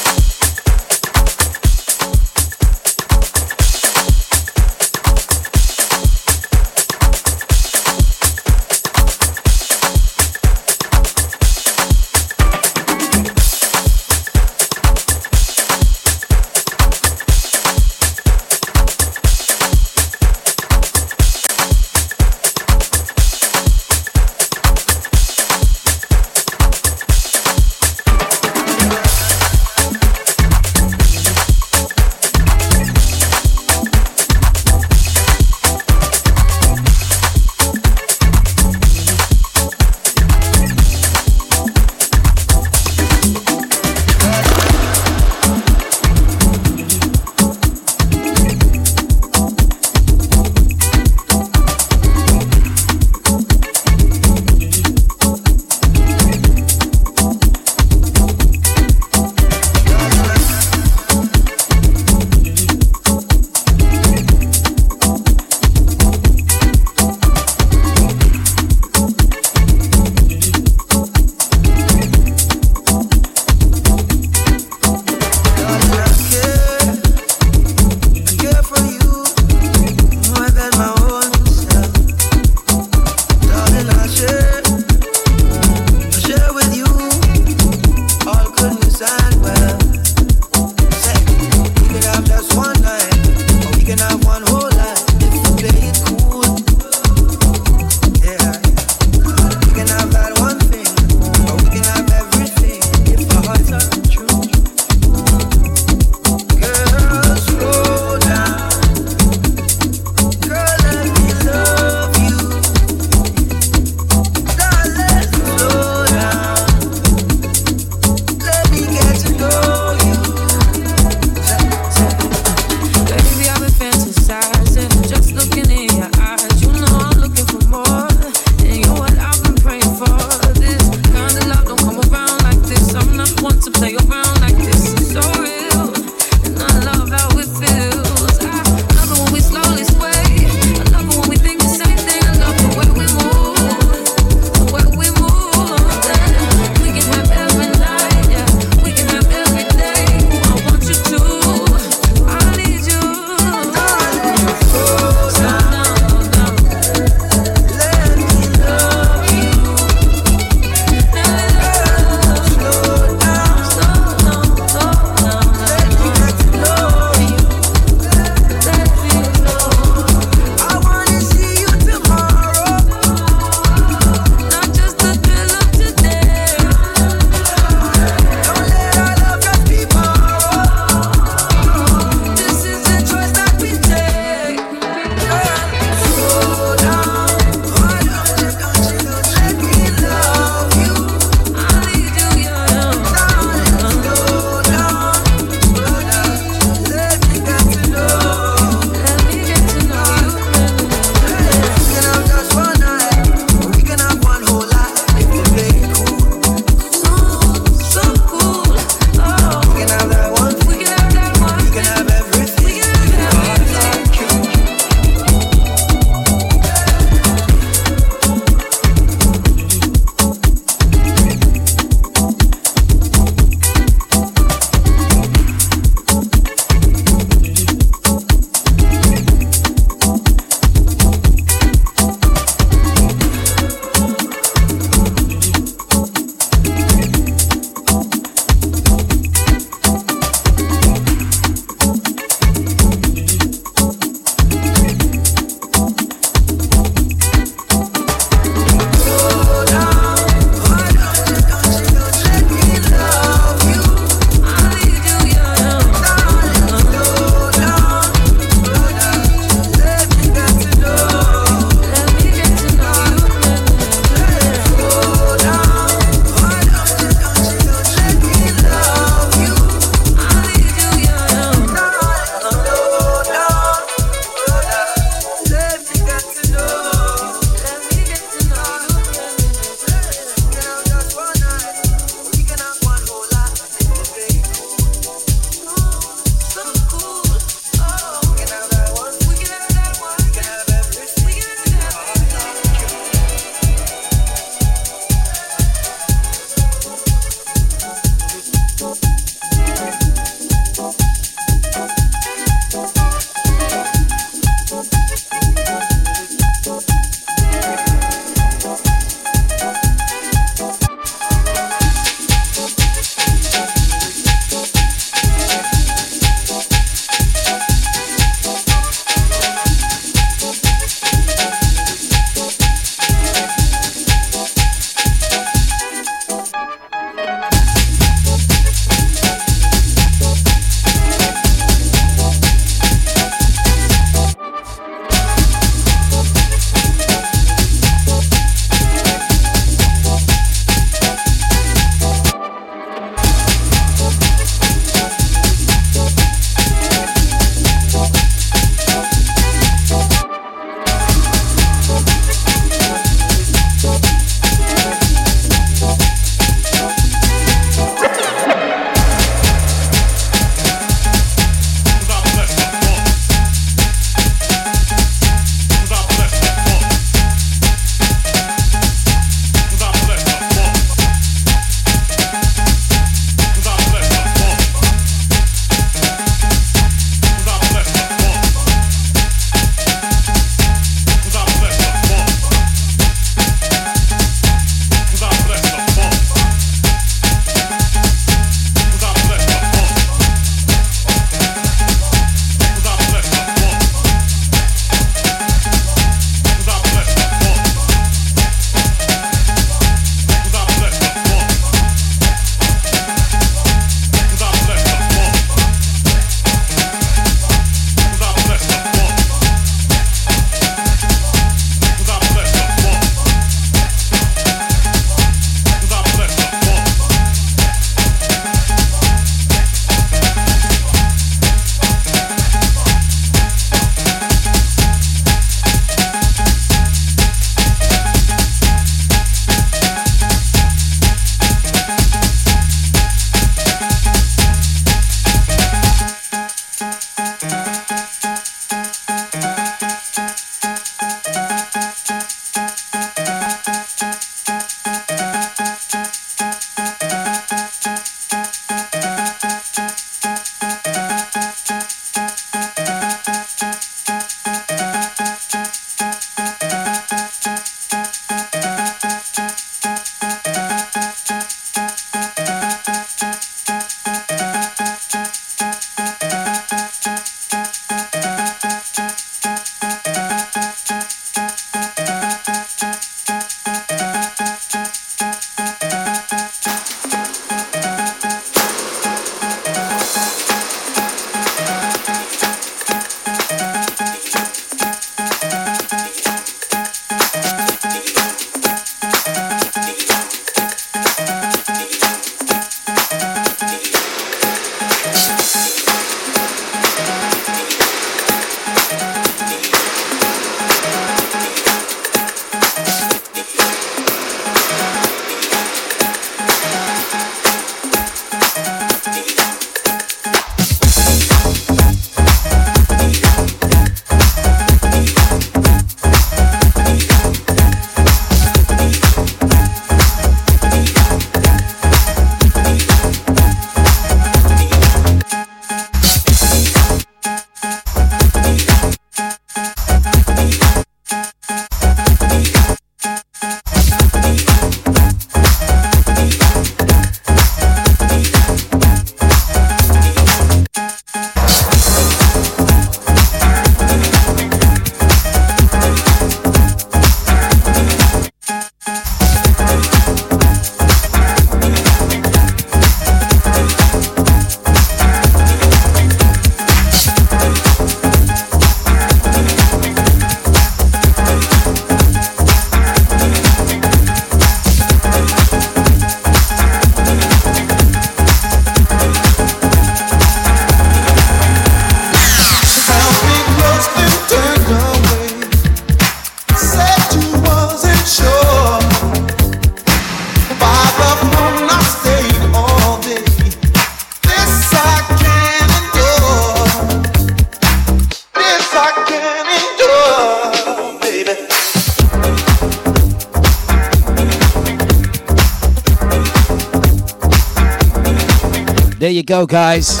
Go, guys.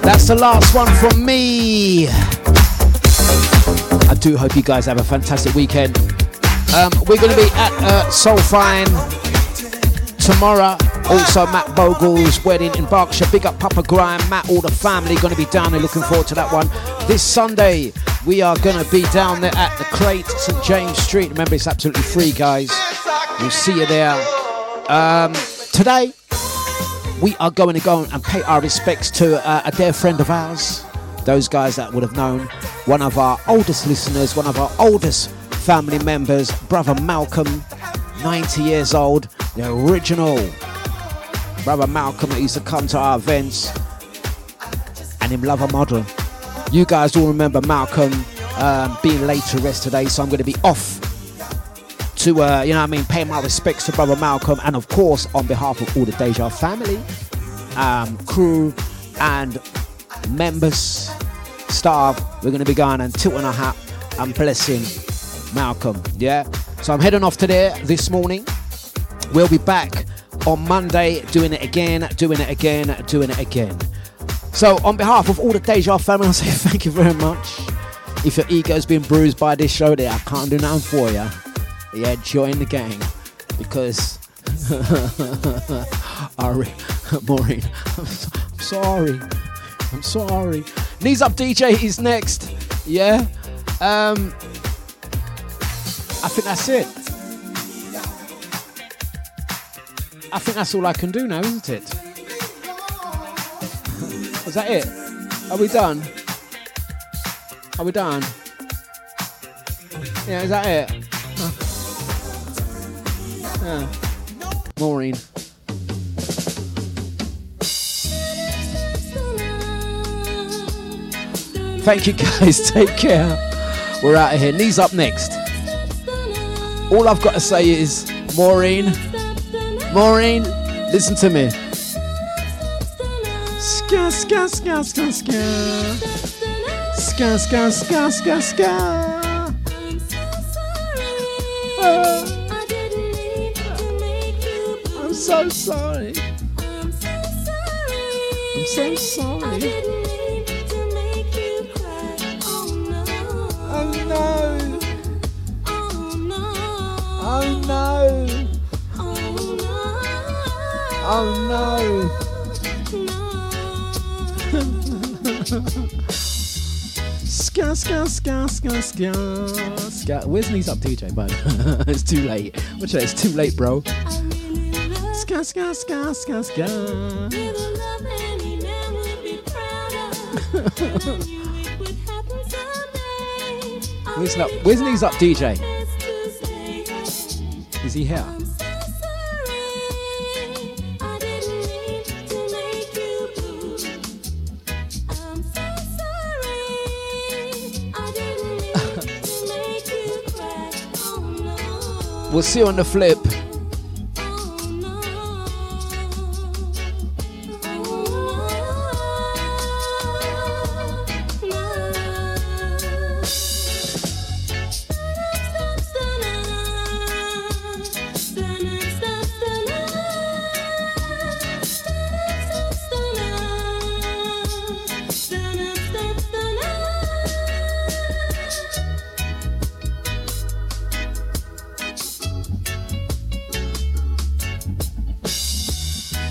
That's the last one from me. I do hope you guys have a fantastic weekend. Um, we're going to be at uh, tomorrow. Also, Matt Bogle's wedding in Berkshire. Big up Papa Grime, Matt, all the family going to be down there. Looking forward to that one. This Sunday, we are going to be down there at the Crate, St James Street. Remember, it's absolutely free, guys. We'll see you there. Um, today, we are going to go and pay our respects to uh, a dear friend of ours. Those guys that would have known, one of our oldest listeners, one of our oldest family members, brother Malcolm, 90 years old, the original brother Malcolm that used to come to our events, and him love a model. You guys all remember Malcolm um, being late to rest today, so I'm going to be off to, uh, you know I mean, pay my respects to Brother Malcolm, and of course, on behalf of all the Deja family, um, crew, and members, staff, we're going to be going and tilting our hat and blessing Malcolm. Yeah? So I'm heading off to there this morning. We'll be back on Monday doing it again, doing it again, doing it again. So, on behalf of all the Deja family, [laughs] I'll say thank you very much. If your ego's been bruised by this show, there, I can't do nothing for you yeah, join the gang because [laughs] Ari, [laughs] Maureen, I'm, so, I'm sorry, I'm sorry. Knees up, DJ is next. Yeah, um, I think that's it. I think that's all I can do now, isn't it? [laughs] Is that it? Are we done? Are we done? Yeah, is that it? Yeah. Maureen. Thank you guys. [laughs] Take care. We're out of here. Knees up next. All I've got to say is, Maureen, Maureen, listen to me. Ska, ska, ska, ska, ska. Ska, ska, ska, ska, ska. Ah. Ah. I'm so sorry. I'm so sorry. Oh no. Oh no. Oh no. Oh no! Ska, ska, ska, ska, ska, ska. Where's knees up, DJ, bud? [laughs] it's too late. What's that? It's too late, bro. Ska, ska, ska, ska, ska. Where's up? Where's knees up, DJ? Is he here? We'll see you on the flip.